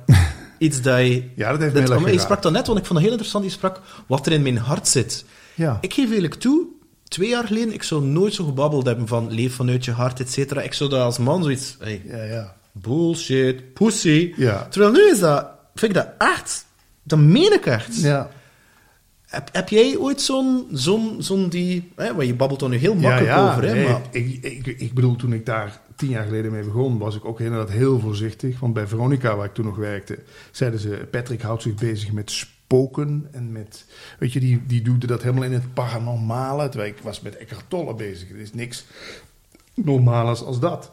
iets dat je... Ja, dat heeft mij dat, maar je geraakt. sprak dat net, want ik vond het heel interessant. Je sprak wat er in mijn hart zit. Ja. Ik geef eerlijk toe, twee jaar geleden, ik zou nooit zo gebabbeld hebben van leef vanuit je hart, et cetera. Ik zou dat als man zoiets... Hey, Ja, ja. bullshit, pussy. Ja. Terwijl nu is dat... Vind ik dat echt... Dat meen ik echt. Ja. Heb, heb jij ooit zo'n... zo'n zo'n die... Hè, want je babbelt er nu heel makkelijk ja, ja, over, hè, nee, maar... ik, ik, ik bedoel, toen ik daar tien jaar geleden mee begon, was ik ook inderdaad heel voorzichtig. Want bij Veronica, waar ik toen nog werkte, zeiden ze... Patrick houdt zich bezig met spoken en met... Weet je, die, die doet dat helemaal in het paranormale. Terwijl ik was met Eckhart Tolle bezig. Er is niks normalers als dat.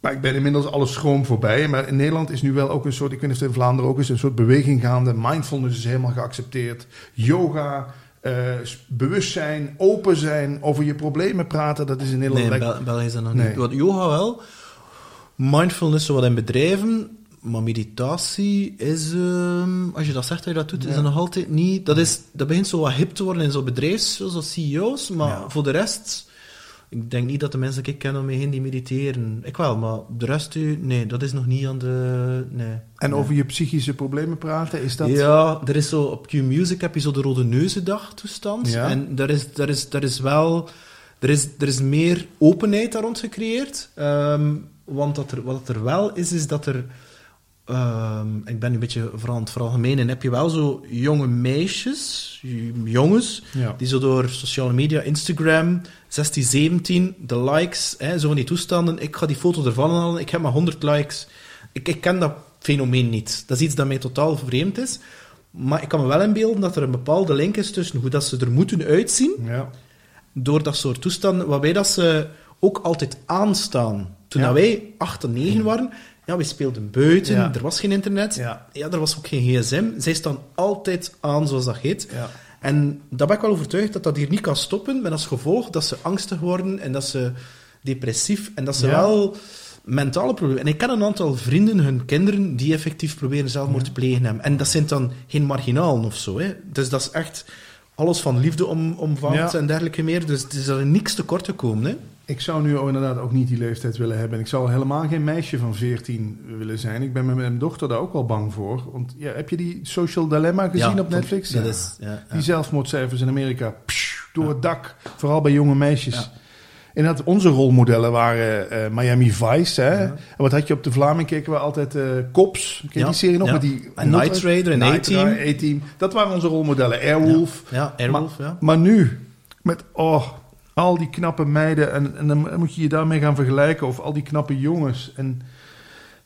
Maar ik ben inmiddels alle schroom voorbij. Maar in Nederland is nu wel ook een soort, ik weet niet of het in Vlaanderen ook is, een soort beweging gaande. Mindfulness is helemaal geaccepteerd. Yoga, eh, bewustzijn, open zijn, over je problemen praten. Dat is in Nederland... Nee, in Bel- België is dat nog Nee. niet. Wat yoga wel. Mindfulness wat in bedrijven. Maar meditatie is... ehm, als je dat zegt dat je dat doet, is dat nog altijd niet... Dat, is, dat begint zo wat hip te worden in zo'n bedrijfs, zoals CEO's. Maar Ja. voor de rest... Ik denk niet dat de mensen die ik ken om me heen die mediteren. Ik wel, maar de rest... u- Nee, dat is nog niet aan de... Nee. En Nee. over je psychische problemen praten, is dat... Ja, er is zo op Q-Music heb je zo de Rode Neuzendag toestand. Ja. En daar is, daar is, daar is wel... Er is, er is meer openheid daar rond gecreëerd. Ehm, want dat er, wat er wel is, is dat er... ehm, ik ben nu een beetje vooral het veralgemenen. Heb je wel zo jonge meisjes, jongens, Ja. die zo door sociale media, Instagram, 16, 17, de likes, hè, zo van die toestanden. Ik ga die foto ervan halen, ik heb maar 100 likes. Ik, ik ken dat fenomeen niet. Dat is iets dat mij totaal vreemd is. Maar ik kan me wel inbeelden dat er een bepaalde link is tussen hoe dat ze er moeten uitzien, Ja. door dat soort toestanden, waarbij dat ze ook altijd aanstaan. Toen Ja. wij 8 en 9 waren, ja, we speelden buiten, Ja. er was geen internet, Ja. ja, er was ook geen gsm. Zij staan altijd aan, zoals dat heet. Ja. En daar ben ik wel overtuigd dat dat hier niet kan stoppen, met als gevolg dat ze angstig worden en dat ze depressief en dat ze wel mentale problemen. En ik ken een aantal vrienden, hun kinderen, die effectief proberen zelfmoord te plegen hebben. En dat zijn dan geen marginalen of zo. Hè. Dus dat is echt alles van liefde om, omvangt en dergelijke meer. Dus het is er niks tekort gekomen. Hè. Ik zou nu inderdaad ook niet die leeftijd willen hebben. Ik zou helemaal geen meisje van 14 willen zijn. Ik ben met mijn dochter daar ook wel bang voor. Want ja, heb je die Social Dilemma gezien Ja, op Netflix? Dat Ja. is, ja, ja. Die zelfmoordcijfers in Amerika, door het dak. Vooral bij jonge meisjes. Ja. Inderdaad, onze rolmodellen waren eh, Miami Vice. Hè? En wat had je op de Vlaming? Keken we altijd eh Cops. Ken je die serie nog? Met die En Night Raider en A-Team. Dat waren onze rolmodellen. Airwolf. Ja, Airwolf, ja. Maar nu, met oh, al die knappe meiden, en, en dan moet je je daarmee gaan vergelijken, of al die knappe jongens. En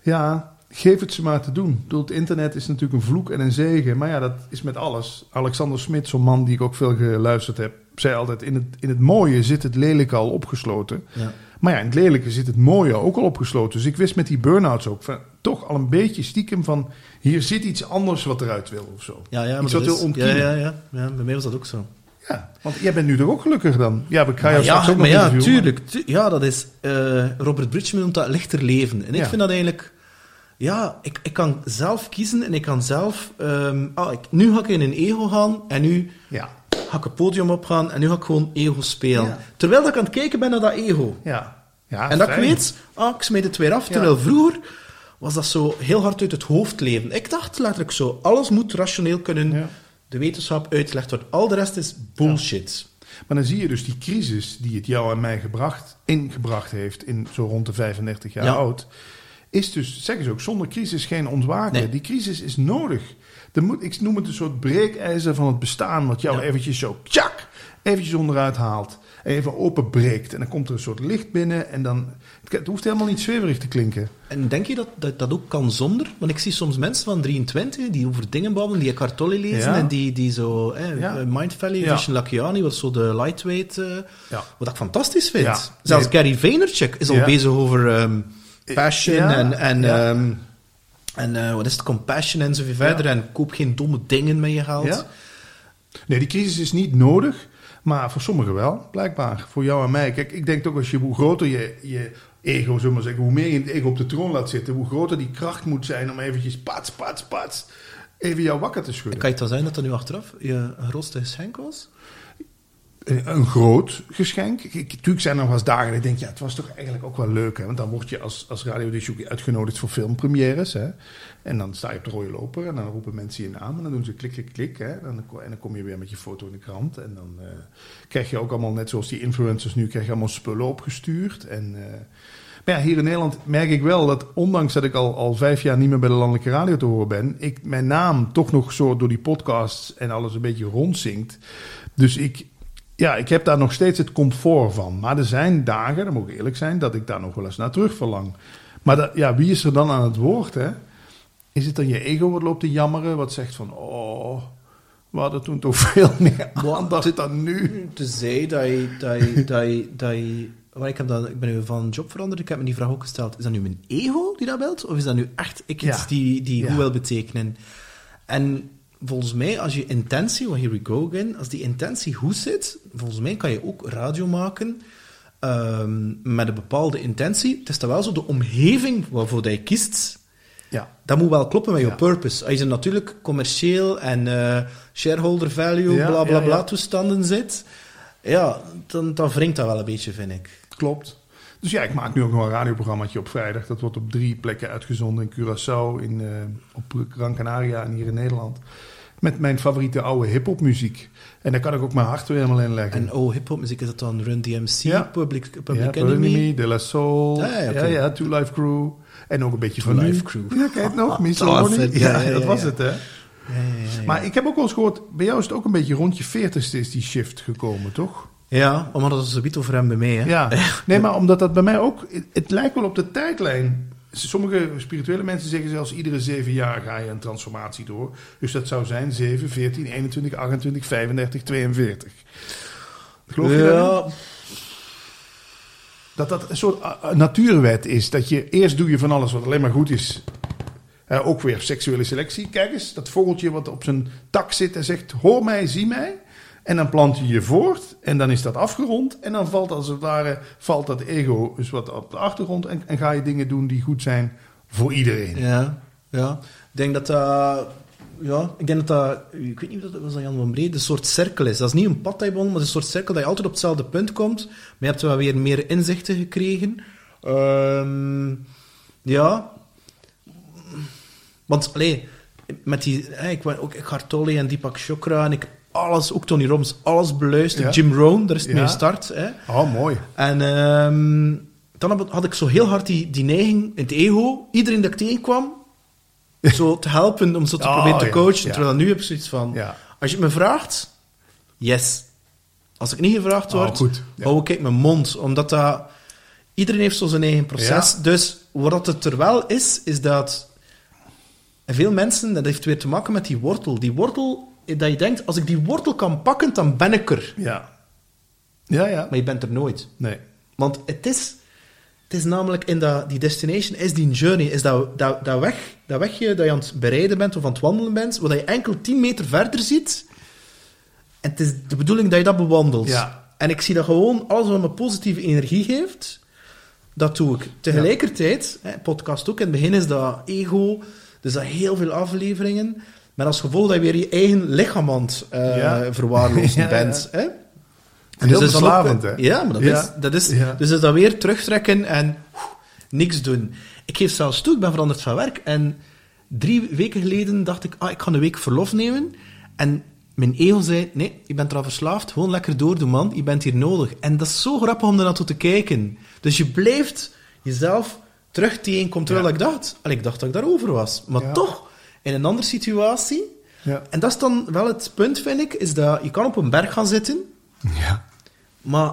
ja, geef het ze maar te doen. Bedoel, het internet is natuurlijk een vloek en een zegen, maar ja, dat is met alles. Alexander Smit, zo'n man die ik ook veel geluisterd heb, zei altijd: in het, in het mooie zit het lelijke al opgesloten. ja. Maar ja, in het lelijke zit het mooie ook al opgesloten. Dus ik wist met die burn-outs ook van, toch al een beetje stiekem van... hier zit iets anders wat eruit wil of zo. Ja, ja, maar iets wat wil ja, ja, ja, ja. Bij mij was dat ook zo. Ja, want jij bent nu toch ook gelukkig dan? Ja, ik ga jou straks ook maar nog ja, interviewen, tuurlijk. tu- ja, dat is... eh, Robert Bridgman noemt dat lichter leven. En ik Ja. vind dat eigenlijk... Ja, ik, ik kan zelf kiezen en ik kan zelf... ehm, ah, ik, nu ga ik in een ego gaan en nu Ja, ga ik een podium opgaan en nu ga ik gewoon ego spelen. Ja. Terwijl dat ik aan het kijken ben naar dat ego. ja. ja en dat ik fijn. weet, ah, ik smijt het weer af. Terwijl vroeger was dat zo heel hard uit het hoofd leven. Ik dacht letterlijk zo, alles moet rationeel kunnen... De wetenschap uitgelegd worden. Al de rest is bullshit. Maar dan zie je dus die crisis die het jou en mij gebracht, ingebracht heeft... in zo rond de 35 jaar Ja. oud... is dus, zeggen ze ook, zonder crisis geen ontwaken. Nee. Die crisis is nodig. Er moet, ik noem het een soort breekijzer van het bestaan... wat jou Ja. eventjes zo, tjak, eventjes onderuit haalt... en even openbreekt. En dan komt er een soort licht binnen... en dan... Het hoeft helemaal niet zweverig te klinken. En denk je dat, dat dat ook kan zonder? Want ik zie soms mensen van 23 die over dingen babbelen, die Eckhart Tolle lezen Ja. en die, die zo... Eh, Ja. Mind Valley, Ja. Lakiani, wat zo de lightweight... eh. Wat ik fantastisch vind. Zelfs Nee. Gary Vaynerchuk is al bezig over ehm, passion Ja. en... en ehm, en eh, wat is het, compassion en zo verder. En koop geen domme dingen met je geld. Nee, die crisis is niet nodig, maar voor sommigen wel, blijkbaar. Voor jou en mij. Kijk, ik denk ook als je, hoe groter je, je ego, zullen we zeggen, hoe meer je het ego op de troon laat zitten, hoe groter die kracht moet zijn om eventjes pats, pats, pats, even jou wakker te schudden. Kan je het dan zijn dat dat nu achteraf je grootste geschenk was? een, een groot geschenk. Ik, natuurlijk zijn er nog wel eens dagen dat ik denk, ja, het was toch eigenlijk ook wel leuk. Hè? Want dan word je als, als radiodisjockey uitgenodigd voor filmpremières. Hè? En dan sta je op de rode loper en dan roepen mensen je naam. En dan doen ze klik, klik, klik. Hè? En, dan, en dan kom je weer met je foto in de krant. En dan eh, krijg je ook allemaal, net zoals die influencers nu, krijg je allemaal spullen opgestuurd. En... Uh, maar ja, hier in Nederland merk ik wel dat, ondanks dat ik al, al vijf jaar niet meer bij de landelijke radio te horen ben, ik mijn naam toch nog zo door die podcasts en alles een beetje rondzinkt. Dus ik, ja, ik heb daar nog steeds het comfort van. Maar er zijn dagen, dat moet ik eerlijk zijn, dat ik daar nog wel eens naar terug verlang. Maar dat, ja, wie is er dan aan het woord, hè? Is het dan je ego wat loopt te jammeren, wat zegt van, oh, we hadden toen toch veel meer aandacht dan nu? Dat je, dat je, dat je, dat je maar ik, heb dan, ik ben nu van job veranderd, ik heb me die vraag ook gesteld. Is dat nu mijn ego die dat belt? Of is dat nu echt ik iets die, die ja. goed wil betekenen? En volgens mij, als je intentie, well, here we go again, als die intentie goed zit, volgens mij kan je ook radio maken um, met een bepaalde intentie. Het is dan wel zo, de omgeving waarvoor je kiest, ja. dat moet wel kloppen met je purpose. Als je natuurlijk commercieel en uh, shareholder value, ja, bla bla bla toestanden zit, ja, dan, dan wringt dat wel een beetje, vind ik. Klopt. Dus ja, ik maak nu ook nog een radioprogrammaatje op vrijdag. Dat wordt op drie plekken uitgezonden. In Curaçao, in, uh, op Gran Canaria en hier in Nederland. Met mijn favoriete oude hip-hop muziek. En daar kan ik ook mijn hart weer helemaal in leggen. En oude hip-hop muziek is dat dan Run DMC, ja. Public, Public ja, Enemy? De La Soul. Ah, ja, ja, ja, Two Life Crew. En ook een beetje van Life nu. Crew. Ja, kijk nog. Miss Dat was het, Ja, ja, ja, dat was ja. het, hè. Maar ik heb ook wel eens gehoord, bij jou is het ook een beetje rond je veertigste is die shift gekomen, toch? Ja, omdat het een beetje over hem bij mij, hè? Ja, nee, maar omdat dat bij mij ook, het, het lijkt wel op de tijdlijn. Sommige spirituele mensen zeggen zelfs iedere zeven jaar ga je een transformatie door. Dus dat zou zijn 7, 14, 21, 28, 35, 42. Geloof je dat? Dat dat een soort uh, natuurwet is. Dat je eerst doe je van alles wat alleen maar goed is. Eh, ook weer seksuele selectie. Kijk eens, dat vogeltje wat op zijn tak zit en zegt: Hoor mij, zie mij. En dan plant je je voort en dan is dat afgerond. En dan valt als het ware valt dat ego dus wat op de achtergrond. En, en ga je dingen doen die goed zijn voor iedereen. ja, ja. Ik denk dat... Ja, ik denk dat dat... Ik weet niet of dat was Jan van Brede, een soort cirkel is. Dat is niet een pad dat je maar een soort cirkel dat je altijd op hetzelfde punt komt. Maar je hebt wel weer meer inzichten gekregen. Ehm, ja. Want, allee, met die... Ik ben ook Tolle en Deepak Chopra en ik alles, ook Tony Robbins, alles beluisterd. Ja. Jim Rohn, daar is het Ja. mee gestart. Hè. Oh, mooi. En ehm, dan had ik zo heel hard die, die neiging, het ego, iedereen dat ik tegenkwam, zo te helpen om zo te Oh, proberen te coachen. ja. Terwijl nu heb ik zoiets van, als je het me vraagt, yes. Als ik niet gevraagd Oh, word, goed. Ja. hou ik mijn mond. Omdat dat, iedereen heeft zo zijn eigen proces. Dus wat het er wel is, is dat veel mensen, dat heeft weer te maken met die wortel. Die wortel, dat je denkt, als ik die wortel kan pakken, dan ben ik er. Ja. Ja, ja. Maar je bent er nooit. Nee. Want het is, het is namelijk in dat, die destination, is die journey, is dat, dat, dat, weg, dat wegje dat je aan het bereiden bent of aan het wandelen bent, waar je enkel 10 meter verder ziet. En het is de bedoeling dat je dat bewandelt. Ja. En ik zie dat gewoon, alles wat me positieve energie geeft, dat doe ik. Tegelijkertijd, hè, podcast ook, in het begin is dat ego, dus dat heel veel afleveringen, met als gevolg dat je weer je eigen lichaam aan het Ja. ja. bent. Hè? En heel is dan ook- verslavend, hè? Ja, maar dat Ja. is, dat is, Ja. dus is dat weer terugtrekken en niks doen. Ik geef zelfs toe, ik ben veranderd van werk en drie weken geleden dacht ik, ah, ik ga een week verlof nemen. En mijn ego zei, nee, je bent eraan verslaafd, gewoon lekker doordoen, man, je bent hier nodig. En dat is zo grappig om er naartoe te kijken. Dus je blijft jezelf terug tegenkomen, terwijl Ja. ik dacht, allee, ik dacht dat ik daarover was. Maar toch, in een andere situatie, Ja. en dat is dan wel het punt, vind ik, is dat je kan op een berg gaan zitten, ja. Maar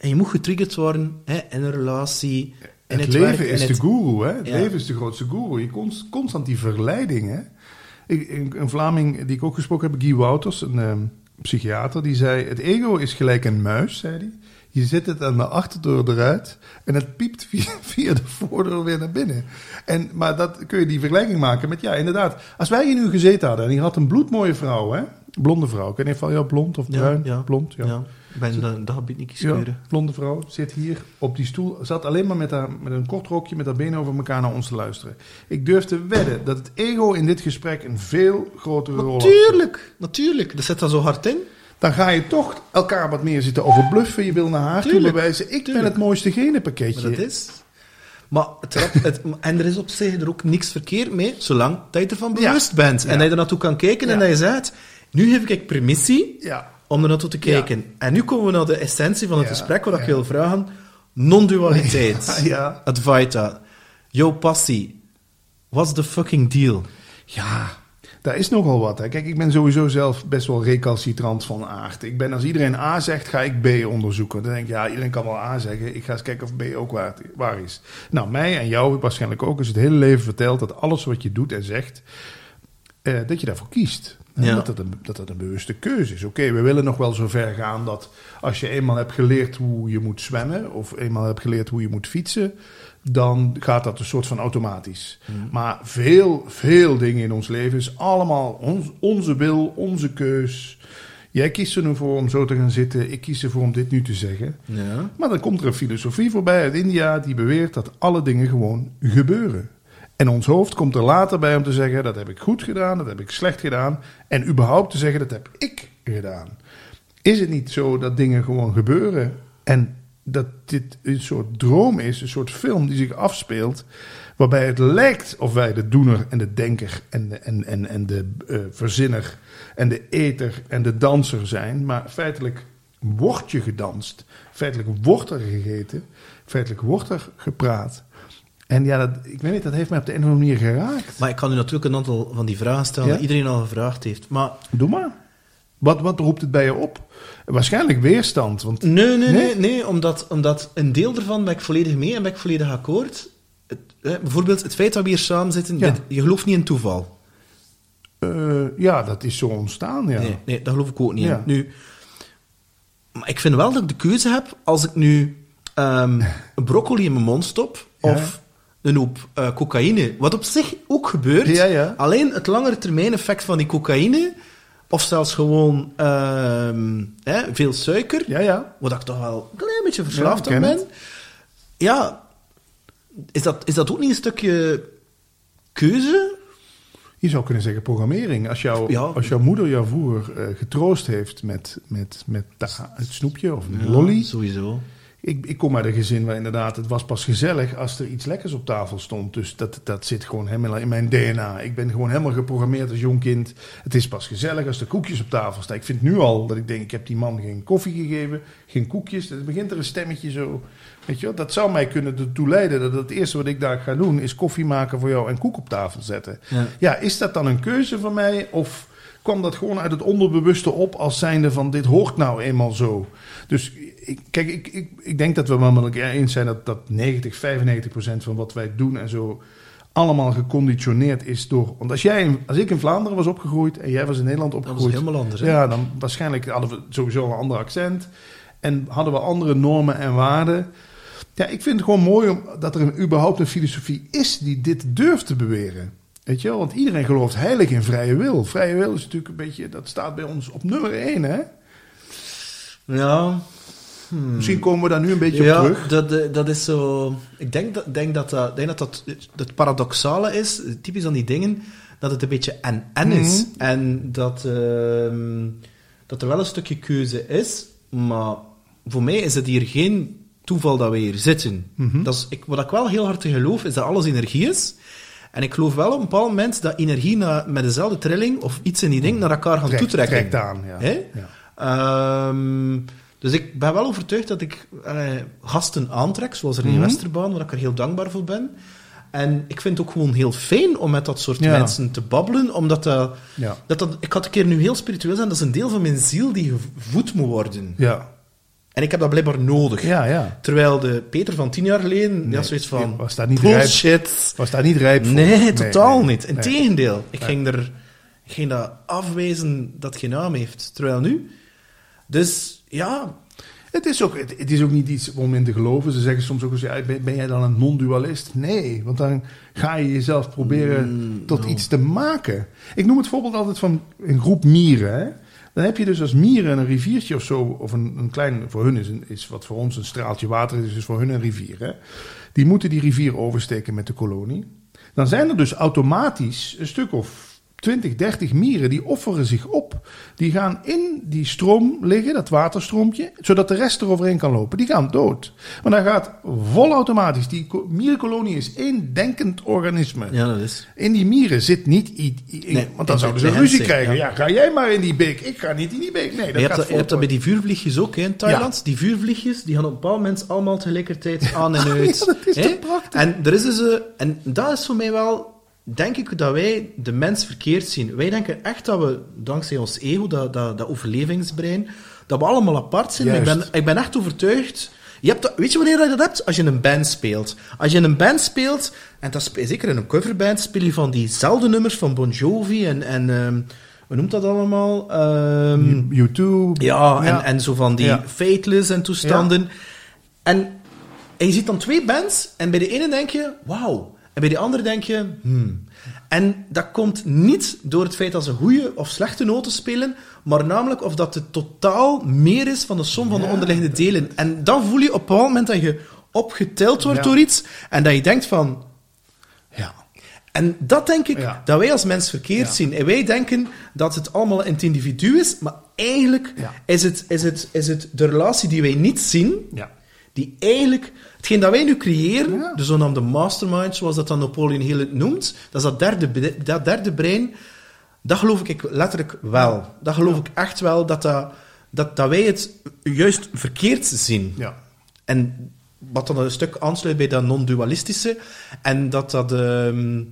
je moet getriggerd worden hè, in een relatie. In het, het, leven werk, is de het- guru, hè? Het Ja. leven is de grootste guru. Je const, constant die verleiding, hè? Ik, een, een Vlaming die ik ook gesproken heb, Guy Wouters, een ehm, psychiater, die zei: Het ego is gelijk een muis, zei hij. Je zet het aan de achterdeur eruit en het piept via, via de voordeur weer naar binnen. En, maar dat kun je die vergelijking maken met, ja, inderdaad. Als wij hier nu gezeten hadden en die had een bloedmooie vrouw, hè? Blonde vrouw. Ik weet niet of ja, blond of bruin. ja. Blond, ja. Ja, dat, dat gebied niet Ja, blonde vrouw zit hier op die stoel. Zat alleen maar met, haar, met een kort rokje met haar benen over elkaar naar ons te luisteren. Ik durf te wedden dat het ego in dit gesprek een veel grotere rol had. Natuurlijk, natuurlijk. Dat zit daar zo hard in. Dan ga je toch elkaar wat meer zitten overbluffen. Je wil naar haar toe bewijzen. Ik ben het mooiste genenpakketje. Maar dat is... Maar het, en er is op zich er ook niks verkeerd mee, zolang dat je ervan Ja. bewust bent. Ja. En dat je er naartoe kan kijken en dat je zegt, nu heb ik permissie Ja. Om er naartoe te Ja. kijken. En nu komen we naar de essentie van het gesprek, wat ik wil vragen. Non-dualiteit. Ja. Advaita. Jouw passie. What's the fucking deal? Ja, daar is nogal wat. Hè. Kijk, ik ben sowieso zelf best wel recalcitrant van aard. Ik ben, als iedereen A zegt, ga ik B onderzoeken. Dan denk ik, ja, iedereen kan wel A zeggen. Ik ga eens kijken of B ook waar, waar is. Nou, mij en jou waarschijnlijk ook is het hele leven verteld dat alles wat je doet en zegt, eh, dat je daarvoor kiest. Ja. Dat, het een, dat het een bewuste keuze is. Oké, we willen nog wel zo ver gaan dat als je eenmaal hebt geleerd hoe je moet zwemmen, of eenmaal hebt geleerd hoe je moet fietsen, dan gaat dat een soort van automatisch. Maar veel, veel dingen in ons leven is allemaal ons, onze wil, onze keus. Jij kiest er nu voor om zo te gaan zitten, ik kies ervoor om dit nu te zeggen. Ja. Maar dan komt er een filosofie voorbij uit India die beweert dat alle dingen gewoon gebeuren. En ons hoofd komt er later bij om te zeggen: dat heb ik goed gedaan, dat heb ik slecht gedaan. En überhaupt te zeggen: dat heb ik gedaan. Is het niet zo dat dingen gewoon gebeuren en dat dit een soort droom is, een soort film die zich afspeelt, waarbij het lijkt of wij de doener en de denker en de, en, en, en de eh, verzinner en de eter en de danser zijn, maar feitelijk wordt je gedanst, feitelijk wordt er gegeten, feitelijk wordt er gepraat. En ja, dat, ik weet niet, dat heeft mij op de een of andere manier geraakt. Maar ik kan u natuurlijk een aantal van die vragen stellen Ja? die iedereen al gevraagd heeft. Maar Doe maar. Wat, wat roept het bij je op? Waarschijnlijk weerstand. Want Nee, nee, Nee? nee, omdat, omdat een deel ervan ben ik volledig mee en ben ik volledig akkoord. Het, eh, bijvoorbeeld het feit dat we hier samen zitten, Ja. je gelooft niet in toeval. eh, ja, dat is zo ontstaan. Ja. Nee, nee, dat geloof ik ook niet Ja. in. Nu, maar ik vind wel dat ik de keuze heb als ik nu ehm, een broccoli in mijn mond stop of een hoop eh, cocaïne, wat op zich ook gebeurt. Ja, ja. Alleen het langere termijn effect van die cocaïne, of zelfs gewoon ehm, hè, veel suiker, ja, ja. wat ik toch wel een klein beetje verslaafd aan ben. Ja, is dat, is dat ook niet een stukje keuze? Je zou kunnen zeggen programmering. Als, jou, Ja. als jouw moeder jou vroeger eh, getroost heeft met, met, met ta- het snoepje of een lolly. Sowieso. Ik, ik kom uit een gezin waar inderdaad het was pas gezellig als er iets lekkers op tafel stond. Dus dat, dat zit gewoon helemaal in mijn DNA. Ik ben gewoon helemaal geprogrammeerd als jong kind. Het is pas gezellig als er koekjes op tafel staan. Ik vind nu al dat ik denk, ik heb die man geen koffie gegeven, geen koekjes. Dan begint er een stemmetje zo. Weet je wel, dat zou mij kunnen ertoe leiden dat het eerste wat ik daar ga doen is koffie maken voor jou en koek op tafel zetten. Ja. Ja, is dat dan een keuze van mij of kwam dat gewoon uit het onderbewuste op als zijnde van dit hoort nou eenmaal zo? Dus ik, kijk, ik, ik, ik denk dat we elkaar eens zijn dat, dat 90, 95 procent van wat wij doen en zo allemaal geconditioneerd is door... Want als, jij, als ik in Vlaanderen was opgegroeid en jij was in Nederland Dat was opgegroeid... helemaal anders. Hè? Ja, dan waarschijnlijk hadden we sowieso een ander accent. En hadden we andere normen en waarden. Ja, ik vind het gewoon mooi om, dat er een, überhaupt een filosofie is die dit durft te beweren. Weet je wel? Want iedereen gelooft heilig in vrije wil. Vrije wil is natuurlijk een beetje, dat staat bij ons op nummer één, hè? Ja. Misschien komen we daar nu een beetje ja, op terug. Dat, eh, dat is zo... Ik denk dat denk dat, dat, denk dat, dat het paradoxale is, typisch aan die dingen, dat het een beetje en-en is. Mhm. En dat, ehm, dat er wel een stukje keuze is, maar voor mij is het hier geen toeval dat we hier zitten. Mhm. dat is, ik, wat ik wel heel hard geloof, is dat alles energie is. En ik geloof wel op een bepaald moment dat energie na, met dezelfde trilling of iets in die ding naar elkaar gaan Trekt- toetrekken. trekt aan, ja. Ehm, dus ik ben wel overtuigd dat ik eh, gasten aantrek, zoals er in Mhm. Westerbaan, waar ik er heel dankbaar voor ben. En ik vind het ook gewoon heel fijn om met dat soort Ja. mensen te babbelen, omdat dat, Ja. dat, dat... Ik had een keer nu heel spiritueel zijn, dat is een deel van mijn ziel die gevoed moet worden. Ja. En ik heb dat blijkbaar nodig. Ja, ja. Terwijl de Peter van tien jaar geleden, Nee, ja, zoiets van... was daar niet rijp- bullshit. Was daar niet rijp voor? Nee, totaal nee. niet. Integendeel. Ik ging er ik ging dat afwijzen dat geen naam heeft. Terwijl nu... Dus, ja... Het is, ook, het, is ook niet iets om in te geloven. Ze zeggen soms ook eens, ja, ben, ben jij dan een non-dualist? Nee, want dan ga je jezelf proberen Mm, tot no. iets te maken. Ik noem het voorbeeld altijd van een groep mieren. Hè? Dan heb je dus als mieren een riviertje of zo, of een, een klein, voor hun is, een, is wat voor ons een straaltje water is, is voor hun een rivier. Hè? Die moeten die rivier oversteken met de kolonie. Dan zijn er dus automatisch een stuk of 20, 30 mieren die offeren zich op. Die gaan in die stroom liggen, dat waterstroompje, zodat de rest eroverheen kan lopen. Die gaan dood. Maar dan gaat vol automatisch. Die ko- mierenkolonie is één denkend organisme. Ja, dat is. In die mieren zit niet i- i- in- Nee, want dan zouden de ze ruzie krijgen. ja. Ja. ga jij maar in die beek. Ik ga niet in die beek. Nee, dat je, hebt gaat dat, je hebt dat bij die vuurvliegjes ook hè, in Thailand. Die vuurvliegjes die gaan op een bepaald moment allemaal tegelijkertijd aan en uit. Ja, dat is hè. toch prachtig? En, er is dus, en dat is voor mij wel, denk ik, dat wij de mens verkeerd zien. Wij denken echt dat we, dankzij ons ego, dat, dat, dat overlevingsbrein, dat we allemaal apart zijn. Ik ben, ik ben echt overtuigd. Je hebt dat, weet je wanneer je dat hebt? Als je in een band speelt. Als je in een band speelt, en dat zeker in een coverband, speel je van diezelfde nummers van Bon Jovi en, en ehm, hoe noemt dat allemaal? Ehm, YouTube. ja, en, en zo van die Ja. Fateless en toestanden. En, en je ziet dan twee bands, en bij de ene denk je, wauw. En bij de andere denk je, hmm. En dat komt niet door het feit dat ze goede of slechte noten spelen, maar namelijk of dat het totaal meer is van de som van de Ja. onderliggende delen. En dan voel je op een bepaald moment dat je opgeteld wordt Ja. door iets, en dat je denkt van, Ja. en dat denk ik Ja. dat wij als mens verkeerd zien. En wij denken dat het allemaal in het individu is, maar eigenlijk is, het, is, het, is het de relatie die wij niet zien, Ja. die eigenlijk, hetgeen dat wij nu creëren, Ja. de zogenaamde mastermind, zoals dat dan Napoleon Hill het noemt, dat is dat derde, dat derde brein, dat geloof ik letterlijk wel. Dat geloof ik echt wel, dat, dat, dat, dat wij het juist verkeerd zien. Ja. En wat dan een stuk aansluit bij dat non-dualistische. En dat dat, ehm,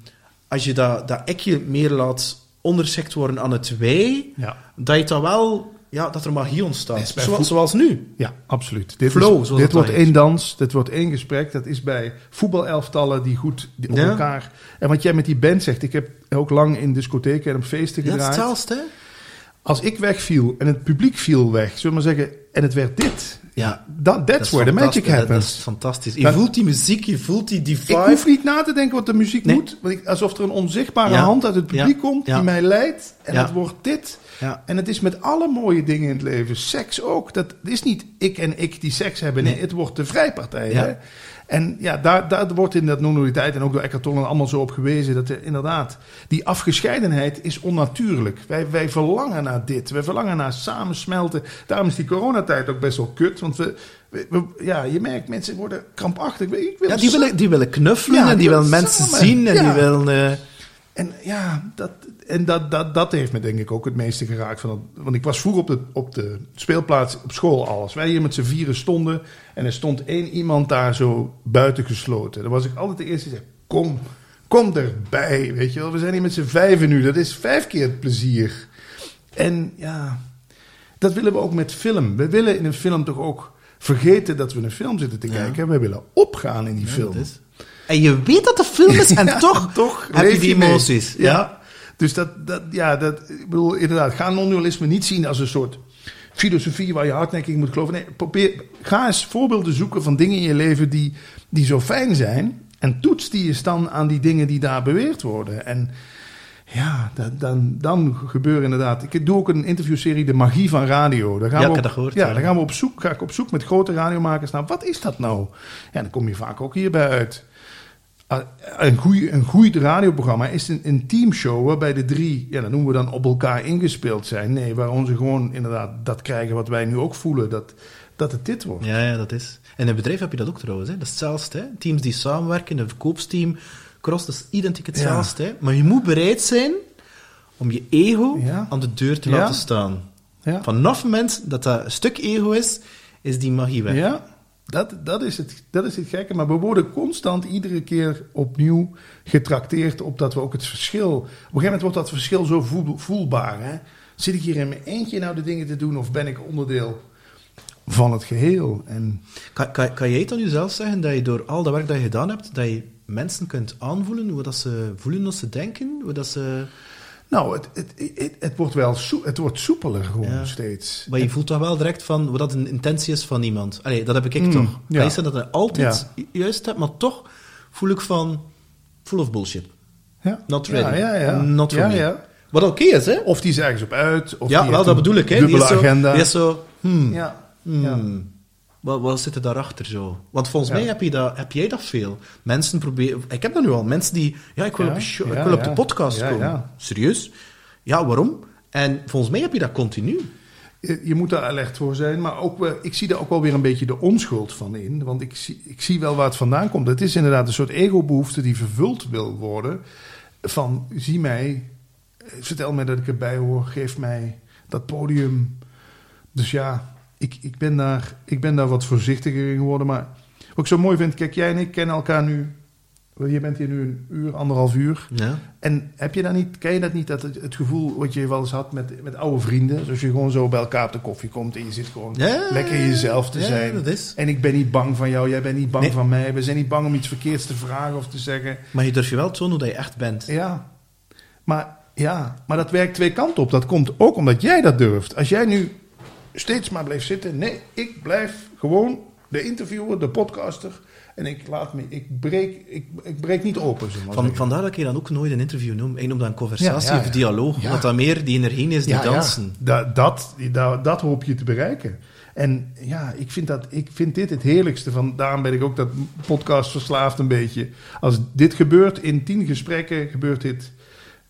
als je dat, dat ikje meer laat onderschikt worden aan het wij, Ja. dat je dat wel, ja, dat er magie ontstaat. Bij Zoals, voet- zoals nu. Ja, absoluut. Dit, Flow, is- dit wordt één dans, dit wordt één gesprek. Dat is bij voetbalelftallen die goed die op Ja. elkaar... En wat jij met die band zegt, ik heb ook lang in discotheken en op feesten Ja, het is gedraaid. hetzelfde, hè? Als ik wegviel en het publiek viel weg, zullen we maar zeggen, en het werd dit. Ja. That's Dat is where the magic dat- happens. Dat is fantastisch. Je Dat- voelt die muziek, je voelt die, die Ik vibe. hoef niet na te denken wat de muziek Nee. moet. Want ik, alsof er een onzichtbare Ja. hand uit het publiek Ja. komt Ja. die mij leidt. En het wordt dit. Ja. En het is met alle mooie dingen in het leven. Seks ook. Dat is niet ik en ik die seks hebben. Nee, Nee. het wordt de vrijpartij. Ja. Hè? En ja, daar, daar wordt in dat non-dualiteit en ook door Eckhart Tolle allemaal zo op gewezen. Dat er inderdaad, die afgescheidenheid is onnatuurlijk. Wij, wij verlangen naar dit. Wij verlangen naar samensmelten. Daarom is die coronatijd ook best wel kut. Want we, we- we- ja, je merkt, mensen worden krampachtig. Ik wil Ja, die, willen, die willen knuffelen Ja, en die, willen mensen samen. zien en Ja. die willen... eh, En ja, dat, en dat, dat, dat heeft me denk ik ook het meeste geraakt. Van dat, want ik was vroeger op de, op de speelplaats op school al. Als wij hier met z'n vieren stonden en er stond één iemand daar zo buiten gesloten. Dan was ik altijd de eerste die zei, kom, kom erbij. Weet je wel, we zijn hier met z'n vijven nu. Dat is vijf keer het plezier. En ja, dat willen we ook met film. We willen in een film toch ook vergeten dat we een film zitten te Ja. kijken. We willen opgaan in die ja, film. dat is. En je weet dat de film is en toch, toch heb je die emoties. Ja. Ja. Dus dat, dat, ja, dat, ik bedoel, inderdaad, ga non-dualisme niet zien als een soort filosofie waar je hardnekkig moet geloven. Nee, probeer, ga eens voorbeelden zoeken van dingen in je leven die, die zo fijn zijn. En toets die eens dan aan die dingen die daar beweerd worden. En ja, dat, dan, dan gebeuren inderdaad. Ik doe ook een interviewserie, De Magie van Radio. Daar gaan Ja, we op, gehoord, Ja, ja. daar gaan we op zoek, ga ik op zoek met grote radiomakers naar. Wat is dat nou? Ja, dan kom je vaak ook hierbij uit. Ah, Een, goeie, een goed radioprogramma is een, een teamshow waarbij de drie, ja, dat noemen we dan op elkaar ingespeeld zijn. Nee, waar onze gewoon inderdaad dat krijgen wat wij nu ook voelen, dat, dat het dit wordt. Ja, ja, dat is. En in een bedrijf heb je dat ook trouwens. Hè. Dat is hetzelfde. Hè. Teams die samenwerken, een verkoopsteam, cross, dat is identiek hetzelfde. Hè. Maar je moet bereid zijn om je ego Ja. aan de deur te Ja. laten staan. Ja, Vanaf het moment dat dat een stuk ego is, is die magie weg. ja dat, dat, is het, dat is het gekke. Maar we worden constant iedere keer opnieuw getrakteerd op dat we ook het verschil... Op een gegeven moment wordt dat verschil zo voel- voelbaar. Hè? Zit ik hier in mijn eentje nou de dingen te doen of ben ik onderdeel van het geheel? En Kan, kan, kan jij aan jezelf zeggen dat je door al dat werk dat je gedaan hebt, dat je mensen kunt aanvoelen, hoe dat ze voelen als ze denken, hoe dat ze... Nou, het, het, het, het wordt wel het wordt soepeler gewoon Ja. steeds. Maar je voelt toch wel direct van wat dat een intentie is van iemand. Allee, dat heb ik Mm, toch. ja. Is dat hij altijd ju- juist hebt, maar toch voel ik van full of bullshit. Ja. Not ready. Ja, ja, ja. Not for ja, me. ja. Wat oké is, hè? Of die is ergens op uit. Of ja, die wel, dat bedoel ik, hè? Die is zo, agenda. Die is zo hmm, Ja. hmm. Wat, wat zit er daarachter zo? Want volgens Ja. mij heb, je dat, heb jij dat veel. Mensen proberen... Ik heb dat nu al. Mensen die... Ja, ik wil, Ja, op, de show- ja, ik wil op de podcast komen. ja. Serieus? Ja, waarom? En volgens mij heb je dat continu. Je je moet daar alert voor zijn, maar ook, wel- ik zie daar ook wel weer een beetje de onschuld van in. Want ik zie, ik zie wel waar het vandaan komt. Het is inderdaad een soort ego-behoefte die vervuld wil worden. Van, zie mij, vertel mij dat ik erbij hoor, geef mij dat podium. Dus ja, ik, ik, ben, daar, ik ben daar wat voorzichtiger in geworden. Maar wat ik zo mooi vind, kijk, jij en ik kennen elkaar nu... Je bent hier nu een uur, anderhalf uur. Ja. En heb je dat niet, ken je dat niet, dat het, het gevoel wat je wel eens had met, met oude vrienden? Zoals je gewoon zo bij elkaar op de koffie komt en je zit gewoon Ja, lekker jezelf te ja, zijn. dat is. En ik ben niet bang van jou, jij bent niet bang Nee. van mij. We zijn niet bang om iets verkeerds te vragen of te zeggen. Maar je durft je wel tonen hoe dat je echt bent. Ja, maar, ja, maar dat werkt twee kanten op. Dat komt ook omdat jij dat durft. Als jij nu steeds maar blijft zitten. Nee, ik blijf gewoon de interviewer, de podcaster. En ik laat me, ik breek, ik, ik breek niet open. Van, vandaar dat ik je dan ook nooit een interview noem. Ik noem dat een conversatie Ja, ja, of dialoog. Omdat dat meer die energie is die dansen. Ja, dat, dat, dat, dat hoop je te bereiken. En ja, ik vind, dat, ik vind dit het heerlijkste. Van, daarom ben ik ook dat podcast verslaafd een beetje. Als dit gebeurt in tien gesprekken, gebeurt dit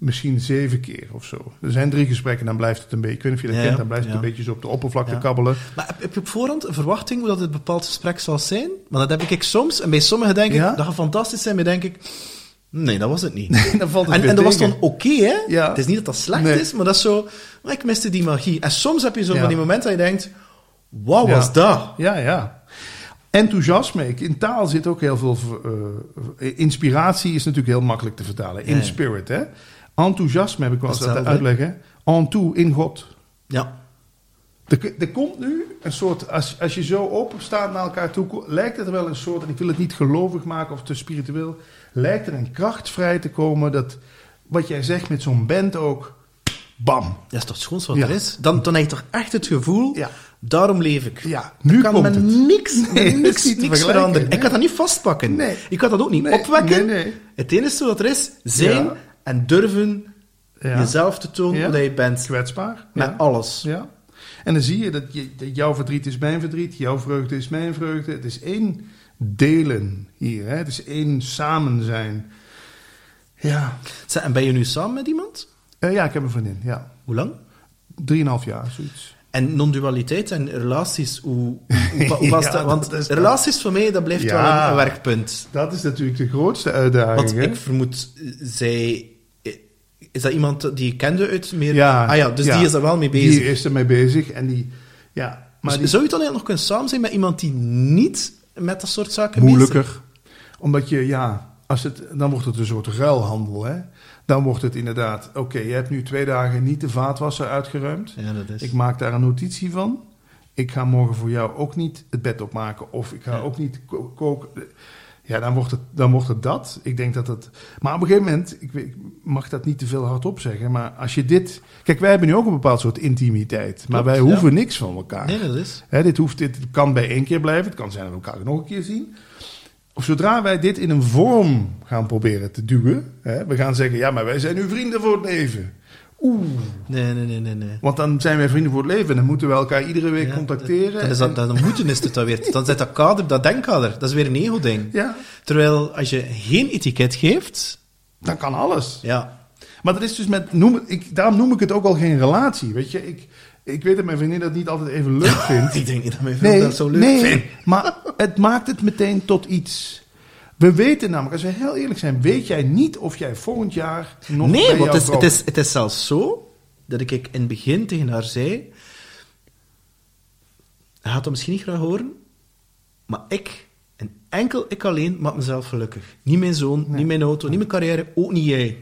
misschien zeven keer of zo. Er zijn drie gesprekken, dan blijft het een beetje... Ik weet niet of je dat Ja, kent, dan blijft het ja. een beetje zo op de oppervlakte Ja. kabbelen. Maar heb, je op voorhand een verwachting hoe dat het bepaald gesprek zal zijn? Maar dat heb ik soms. En bij sommigen denk ik, dat gaat fantastisch zijn. Maar denk ik, nee, dat was het niet. Valt het En, en dat was dan oké, hè? Ja. Het is niet dat dat slecht Nee. is, maar dat is zo... Maar ik miste die magie. En soms heb je zo van die momenten dat je denkt... Wat Ja. was dat? Ja, ja. Enthousiasme. In taal zit ook heel veel... eh, inspiratie is natuurlijk heel makkelijk te vertalen. In spirit, hè. Enthousiasme heb ik wel eens uitleggen. En toe, in God. Ja. Er, er komt nu een soort, als, als je zo open staat naar elkaar toe, lijkt het er wel een soort, en ik wil het niet gelovig maken of te spiritueel, lijkt er een kracht vrij te komen dat, wat jij zegt met zo'n band ook, bam. Dat is toch het schoonste wat Ja. er is? Dan, dan heb je toch echt het gevoel... Ja. Daarom leef ik. Ja, Nu kan komt met het. niks, Nee, niks, niks vergelijken, veranderen. nee. Ik kan dat niet vastpakken. Nee. Ik kan dat ook niet opwekken. nee, nee. Het enige wat er is, zijn Ja. En durven Ja. jezelf te tonen Ja. hoe dat je bent. Kwetsbaar. Met ja. alles. Ja. En dan zie je dat, je dat jouw verdriet is mijn verdriet, jouw vreugde is mijn vreugde. Het is één delen hier, hè? het is één samen zijn. Ja. En ben je nu samen met iemand? Eh, ja, ik heb een vriendin, ja. Hoe lang? Drieënhalf jaar, zoiets. En non-dualiteit en relaties, hoe, hoe, hoe was Ja, dat? Want dat is dat. relaties voor mij, dat blijft Ja. wel een, werkpunt. Dat is natuurlijk de grootste uitdaging. Want hè? ik vermoed, eh, zij... Is dat iemand die je kende uit meer... Ja, ah ja, dus ja. die is er wel mee bezig. Die is ermee bezig en die, ja, maar Dus die Zou je dan nog kunnen samen zijn met iemand die niet met dat soort zaken bezig moeilijker. Omdat je, ja, als het, dan wordt het een soort ruilhandel, hè. Dan wordt het inderdaad, oké, je hebt nu twee dagen niet de vaatwasser uitgeruimd. Ja, dat is. Ik maak daar een notitie van. Ik ga morgen voor jou ook niet het bed opmaken. Of ik ga Ja. ook niet ko- koken. Ja, dan wordt, het, dan wordt het dat. Ik denk dat het... Maar op een gegeven moment, ik, mag dat niet te veel hardop zeggen, maar als je dit... Kijk, wij hebben nu ook een bepaald soort intimiteit. Maar wij ja. hoeven niks van elkaar. Nee, dat is. Hè, dit, hoeft, dit kan bij één keer blijven. Het kan zijn dat we elkaar nog een keer zien. Of zodra wij dit in een vorm gaan proberen te duwen. Hè, we gaan zeggen, ja, maar wij zijn nu vrienden voor het leven. Oeh, Nee, nee, nee, nee. nee. want dan zijn wij vrienden voor het leven. En dan moeten we elkaar iedere week Ja, contacteren. Dan is dat, En- dan moeten is het dat weer. Dan zit dat kader, dat denkkader. Dat is weer een ego-ding. ja, Terwijl als je geen etiket geeft, dan kan alles. ja. Maar dat is dus met... Noem, ik, daarom noem ik het ook al geen relatie. Weet je, ik, ik weet dat mijn vriendin dat niet altijd even leuk vindt. Ik denk niet dat mijn vriend Nee, dat zo leuk nee, vindt. maar het maakt het meteen tot iets. We weten namelijk, als we heel eerlijk zijn, weet jij niet of jij volgend jaar nog bij Nee, want het is, het, is, het is zelfs zo dat ik in het begin tegen haar zei. Hij gaat dat misschien niet graag horen, maar ik, en enkel ik alleen, maak mezelf gelukkig. Niet mijn zoon, niet mijn auto, niet mijn carrière, ook niet jij.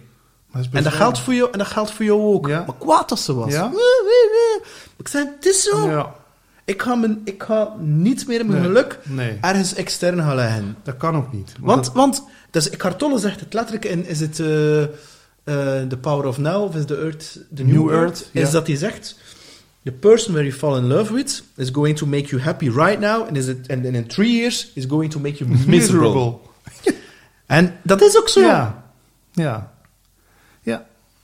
Maar En dat geldt voor jou, en dat geldt voor jou ook. Ja. Maar kwaad als ze was. Ja. Ik zei, het is zo. Ja, Ik, ga mijn, ik ga niet meer mijn Nee. geluk Nee. ergens extern gaan leggen. dat kan ook niet. Want, dat- want dus Eckhart Tolle zegt het letterlijk in, is het... eh, eh, The Power of Now, of is The Earth, The New New, Earth, Earth, is dat hij zegt, the person where you fall in love with is going to make you happy right now, and, is it, and, and in three years is going to make you miserable. En dat is ook zo. Ja, ja.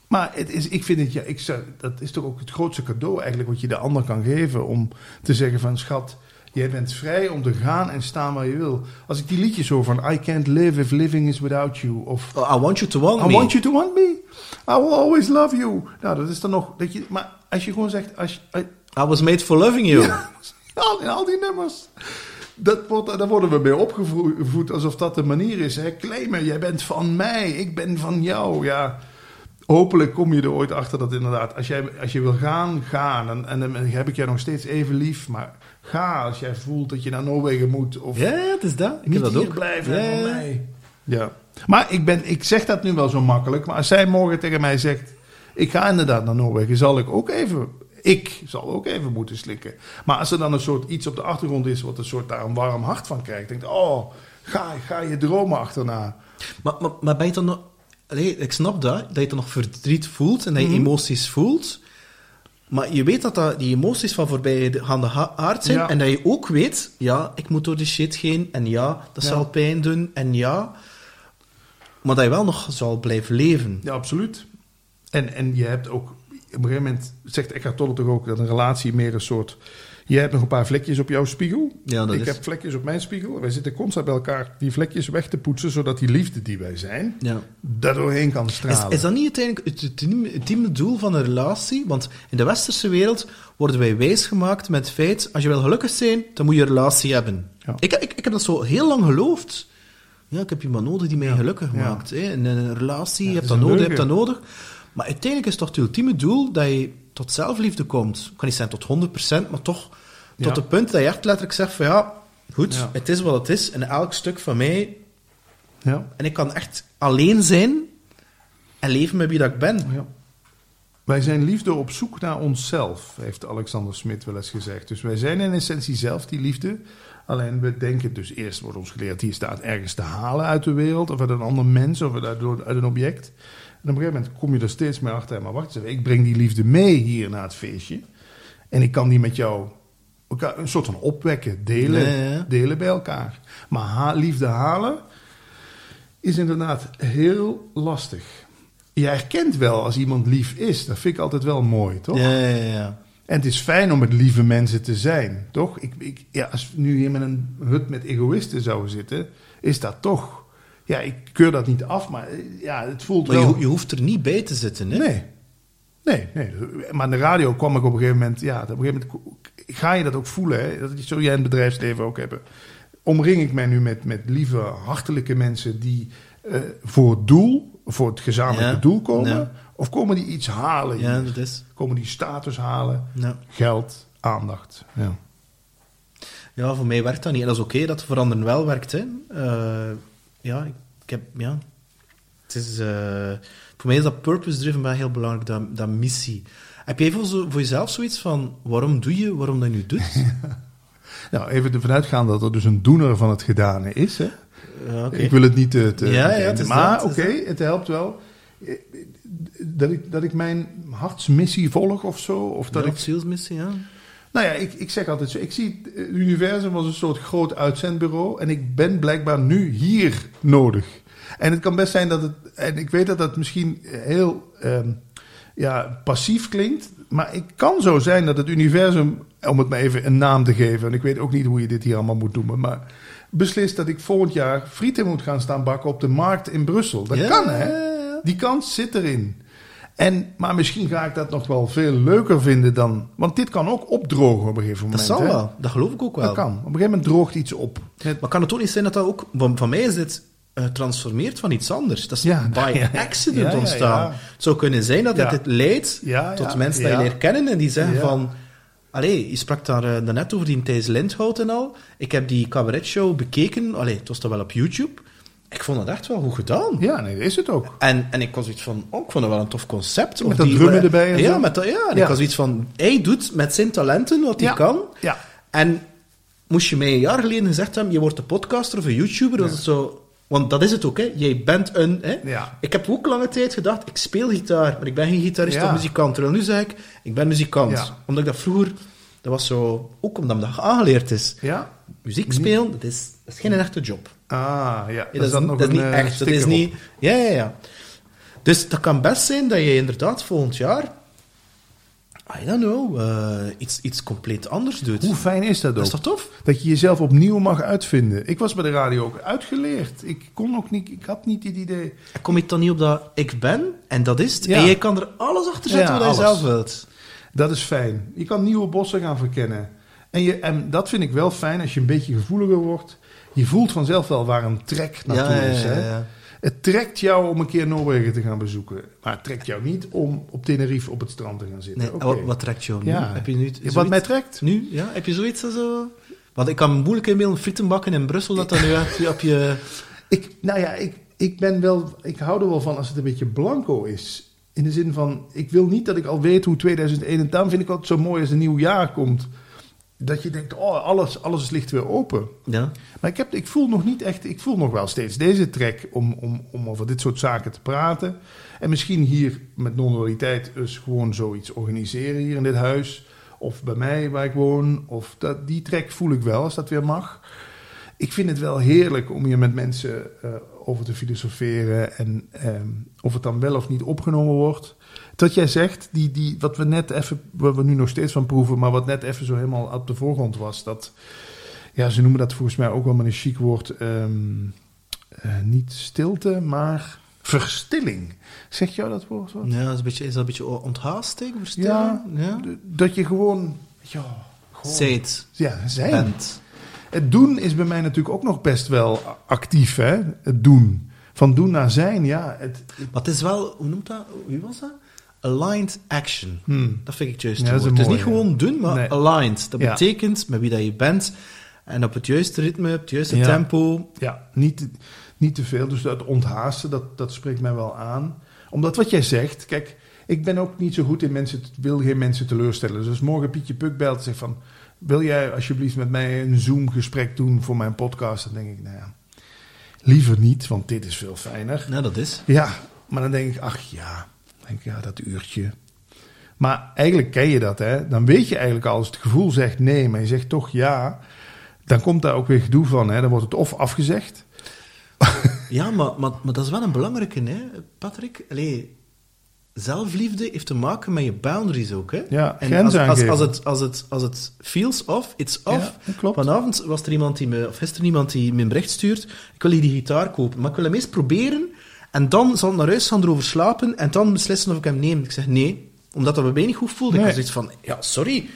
Maar het is, ik vind het, ja, ik zou, dat is toch ook het grootste cadeau eigenlijk wat je de ander kan geven. Om te zeggen van, schat, jij bent vrij om te gaan en staan waar je wil. Als ik die liedjes hoor van, I can't live if living is without you. Of, I want you to want I me. want you to want me. I will always love you. Nou, dat is dan nog, dat je, maar als je gewoon zegt, als je, I was made for loving you. ja, al die nummers. Dat wordt, daar worden we mee opgevoed alsof dat de manier is. Hè? Claimen, jij bent van mij, ik ben van jou. Ja, hopelijk kom je er ooit achter dat inderdaad, als, jij, als je wil gaan, ga. En, en dan heb ik jij nog steeds even lief, maar ga als jij voelt dat je naar Noorwegen moet. Of Ja, het is dat. Ik niet dat hier ook. blijven Ja, mij. Ja. Maar ik, ben, ik zeg dat nu wel zo makkelijk. Maar als zij morgen tegen mij zegt... Ik ga inderdaad naar Noorwegen. Zal ik ook even... Ik zal ook even moeten slikken. Maar als er dan een soort iets op de achtergrond is... Wat een soort daar een warm hart van krijgt. Denk oh, ga, ga je dromen achterna. Maar, maar, maar ben je dan nog... Allee, ik snap dat, dat je dan nog verdriet voelt en dat je Mhm. emoties voelt. Maar je weet dat, dat die emoties van voorbij gaan de aard zijn. Ja. En dat je ook weet, ja, ik moet door die shit heen. En ja, dat Ja. zal pijn doen. En ja... Maar dat je wel nog zal blijven leven. Ja, absoluut. En, en je hebt ook... Op een gegeven moment zegt Eckhart Tolle toch ook... Dat een relatie meer een soort... Je hebt nog een paar vlekjes op jouw spiegel. Ja, dat ik is... heb vlekjes op mijn spiegel. Wij zitten constant bij elkaar die vlekjes weg te poetsen... zodat die liefde die wij zijn... Ja. daar doorheen kan Is, stralen. is dat niet uiteindelijk het ultieme, doel van een relatie? Want in de westerse wereld worden wij wijsgemaakt met het feit... als je wil gelukkig zijn, dan moet je een relatie hebben. Ja. Ik, ik, ik heb dat zo heel lang geloofd. Ja, ik heb iemand nodig die mij gelukkig Ja. maakt. Hè. In een relatie, je hebt is dat nodig, je hebt dat nodig. Maar uiteindelijk is toch het ultieme doel dat je tot zelfliefde komt. Het kan niet zijn tot 100%, maar toch Ja. tot het punt dat je echt letterlijk zegt van ja, goed, Ja. het is wat het is. En elk stuk van mij... Ja. En ik kan echt alleen zijn en leven met wie dat ik ben. Ja. Wij zijn liefde op zoek naar onszelf, heeft Alexander Smit wel eens gezegd. Dus wij zijn in essentie zelf die liefde. Alleen we denken dus eerst wordt ons geleerd, die staat ergens te halen uit de wereld, of uit een ander mens, of uit, uit een object. En op een gegeven moment kom je er steeds meer achter, maar wacht eens even, ik breng die liefde mee hier naar het feestje. En ik kan die met jou elkaar een soort van opwekken, delen, delen bij elkaar. Maar ha- liefde halen is inderdaad heel lastig. Je herkent wel als iemand lief is. Dat vind ik altijd wel mooi, toch? Ja, ja, ja. En het is fijn om met lieve mensen te zijn, toch? Ik, ik, ja, als we nu hier met een hut met egoïsten zouden zitten, is dat toch... Ja, ik keur dat niet af, maar eh, ja, het voelt Maar wel... je, je hoeft er niet bij te zitten, hè? Nee. Nee, nee. Maar de radio kwam ik op een gegeven moment... Ja, op een gegeven moment ga je dat ook voelen. Hè? Dat zul jij in het bedrijfsleven ook hebben. Omring ik mij nu met, met lieve, hartelijke mensen... die eh, voor het doel, voor het gezamenlijke Ja, doel komen? ja. Of komen die iets halen? Ja, dat is. Komen die status halen? Ja. Geld, aandacht. Ja. ja, voor mij werkt dat niet. En dat is oké dat veranderen wel werkt, hè. Eh, ja, ik, ik heb... Ja. Het is... eh, voor mij is dat purpose-driven wel heel belangrijk, dat, dat missie. Heb jij voor, zo, voor jezelf zoiets van... Waarom doe je, waarom dat je nu doet? Nou, even ervan uitgaan dat er dus een doener van het gedane is. Hè? Ja. Ik wil het niet te... te Ja, ja, het is maar oké, het helpt wel. Eh, Dat ik, dat ik mijn hartsmissie volg of zo. Of dat Ja, ik of salesmissie, ja. Nou ja, ik, ik zeg altijd zo. Ik zie het eh, universum als een soort groot uitzendbureau. En ik ben blijkbaar nu hier nodig. En het kan best zijn dat het. En ik weet dat dat misschien heel ehm, ja, passief klinkt. Maar het kan zo zijn dat het universum, om het maar even een naam te geven. En ik weet ook niet hoe je dit hier allemaal moet noemen. Maar beslist dat ik volgend jaar frieten moet gaan staan bakken op de markt in Brussel. Dat kan hè. Die kans zit erin. En, maar misschien ga ik dat nog wel veel leuker vinden dan. Want dit kan ook opdrogen op een gegeven Dat moment. zal hè? wel. Dat geloof ik ook wel. Dat kan. Op een gegeven moment droogt iets op. Maar kan het ook niet zijn dat dat ook... Van, van mij is dit eh, transformeert van iets anders. Dat is Ja, by ja, accident ja, ontstaan. Het zou kunnen zijn dat het leidt tot mensen die je leert kennen en die zeggen van... Allee, je sprak daar eh, daarnet over die Thijs Lindhout en al. Ik heb die cabaretshow bekeken. Allee, het was toch wel op YouTube. Ik vond dat echt wel goed gedaan. Ja, nee, dat is het ook. En, en ik was iets van, oh, ik vond het wel een tof concept. Met Of dat die- drummen erbij en ja, zo. Met dat, ja, en Ja. ik was iets van, hij doet met zijn talenten wat hij kan. Ja. En moest je mij een jaar geleden gezegd hebben, je wordt een podcaster of een YouTuber, was het zo, Want dat is het ook, hè. Jij bent een... Hè. Ja. Ik heb ook lange tijd gedacht, ik speel gitaar, maar ik ben geen gitarist of muzikant. Terwijl nu zeg ik, ik ben muzikant. Omdat ik dat vroeger... Dat was zo... Ook omdat me dat aangeleerd is. Ja? Muziek spelen, dat is, dat is geen echte job. Ah, ja. Dat, is, nog dat is een, niet eh, echt. Dat is op. niet... Ja, ja, ja. Dus dat kan best zijn dat je inderdaad volgend jaar... I don't know, eh, iets, iets compleet anders doet. Hoe fijn is dat ook? dat is toch tof? Dat je jezelf opnieuw mag uitvinden. Ik was bij de radio ook uitgeleerd. Ik kon ook niet, ik had niet dit idee. Kom je dan niet op dat ik ben, en dat is het. Ja. En jij kan er alles achter zetten Ja, wat je zelf wilt. Dat is fijn. Je kan nieuwe bossen gaan verkennen. En, je, en dat vind ik wel fijn als je een beetje gevoeliger wordt. Je voelt vanzelf wel waar een trek naartoe Ja, is. ja, Hè? ja. Het trekt jou om een keer Noorwegen te gaan bezoeken. Maar het trekt jou niet om op Tenerife op het strand te gaan zitten. Nee, wat, wat trekt jou nu? Ja. Heb je nu Ja, zoiets- wat mij trekt? Nu, ja? Heb je zoiets als zo... Want ik kan moeilijk inbeelden frieten bakken in Brussel, dat dan nu echt op je... Ik, nou ja, ik, ik ben wel, ik hou er wel van als het een beetje blanco is. In de zin van, ik wil niet dat ik al weet hoe 2001... En daarom vind ik altijd zo mooi als een nieuw jaar komt. Dat je denkt, oh, alles, alles ligt weer open. Ja. Maar ik, heb, ik voel nog niet echt, ik voel nog wel steeds deze trek om, om, om over dit soort zaken te praten. En misschien hier met non-dualiteit dus gewoon zoiets organiseren hier in dit huis. Of bij mij waar ik woon. Of dat, die trek voel ik wel als dat weer mag. Ik vind het wel heerlijk om hier met mensen eh, over te filosoferen. En ehm, of het dan wel of niet opgenomen wordt. Dat jij zegt, die, die, wat we net even, wat we nu nog steeds van proeven, maar wat net even zo helemaal op de voorgrond was. Dat, ja, ze noemen dat volgens mij ook wel met een chic woord. ehm, eh, niet stilte, maar verstilling. Zeg jou dat woord wat? Ja, dat is, een beetje, is dat een beetje onthaasting, verstilling? Ja. Dat je gewoon. Ja, gewoon Zijt, ja, zijn. bent. Het doen is bij mij natuurlijk ook nog best wel actief, hè? Het doen. Van doen naar zijn, ja. Het, Maar het is wel, hoe noemt dat? Wie was dat? Aligned action. hmm. Dat vind ik Ja, is een Het is niet gewoon doen, maar Nee. aligned. Dat betekent met wie dat je bent en op het juiste ritme, op het juiste tempo. Ja, niet, te- niet te veel. Dus dat onthaasten, dat, dat spreekt mij wel aan. Omdat wat jij zegt, kijk, ik ben ook niet zo goed in mensen, wil geen mensen teleurstellen. Dus als morgen Pietje Puk belt en zegt van, wil jij alsjeblieft met mij een Zoom gesprek doen voor mijn podcast? Dan denk ik, nou ja, liever niet, want dit is veel fijner. Ja, dat is. Ja, maar dan denk ik, ach ja, denk ik, ja, dat uurtje. Maar eigenlijk ken je dat, hè? Dan weet je eigenlijk al, als het gevoel zegt nee, maar je zegt toch ja, dan komt daar ook weer gedoe van, hè? Dan wordt het of afgezegd. Ja, maar, maar, maar dat is wel een belangrijke, hè, Patrick. Allee, zelfliefde heeft te maken met je boundaries ook, hè. Ja, en als, als, het, als, het, als het feels off, it's off. Ja, dat klopt. Vanavond was er iemand die me, of gisteren iemand die me een bericht stuurt. Ik wil hier die gitaar kopen, maar ik wil hem eerst proberen. En dan zal ik naar huis gaan erover slapen en dan beslissen of ik hem neem. Ik zeg nee, omdat dat bij mij niet goed voelde. Ik was zoiets van, ja, sorry.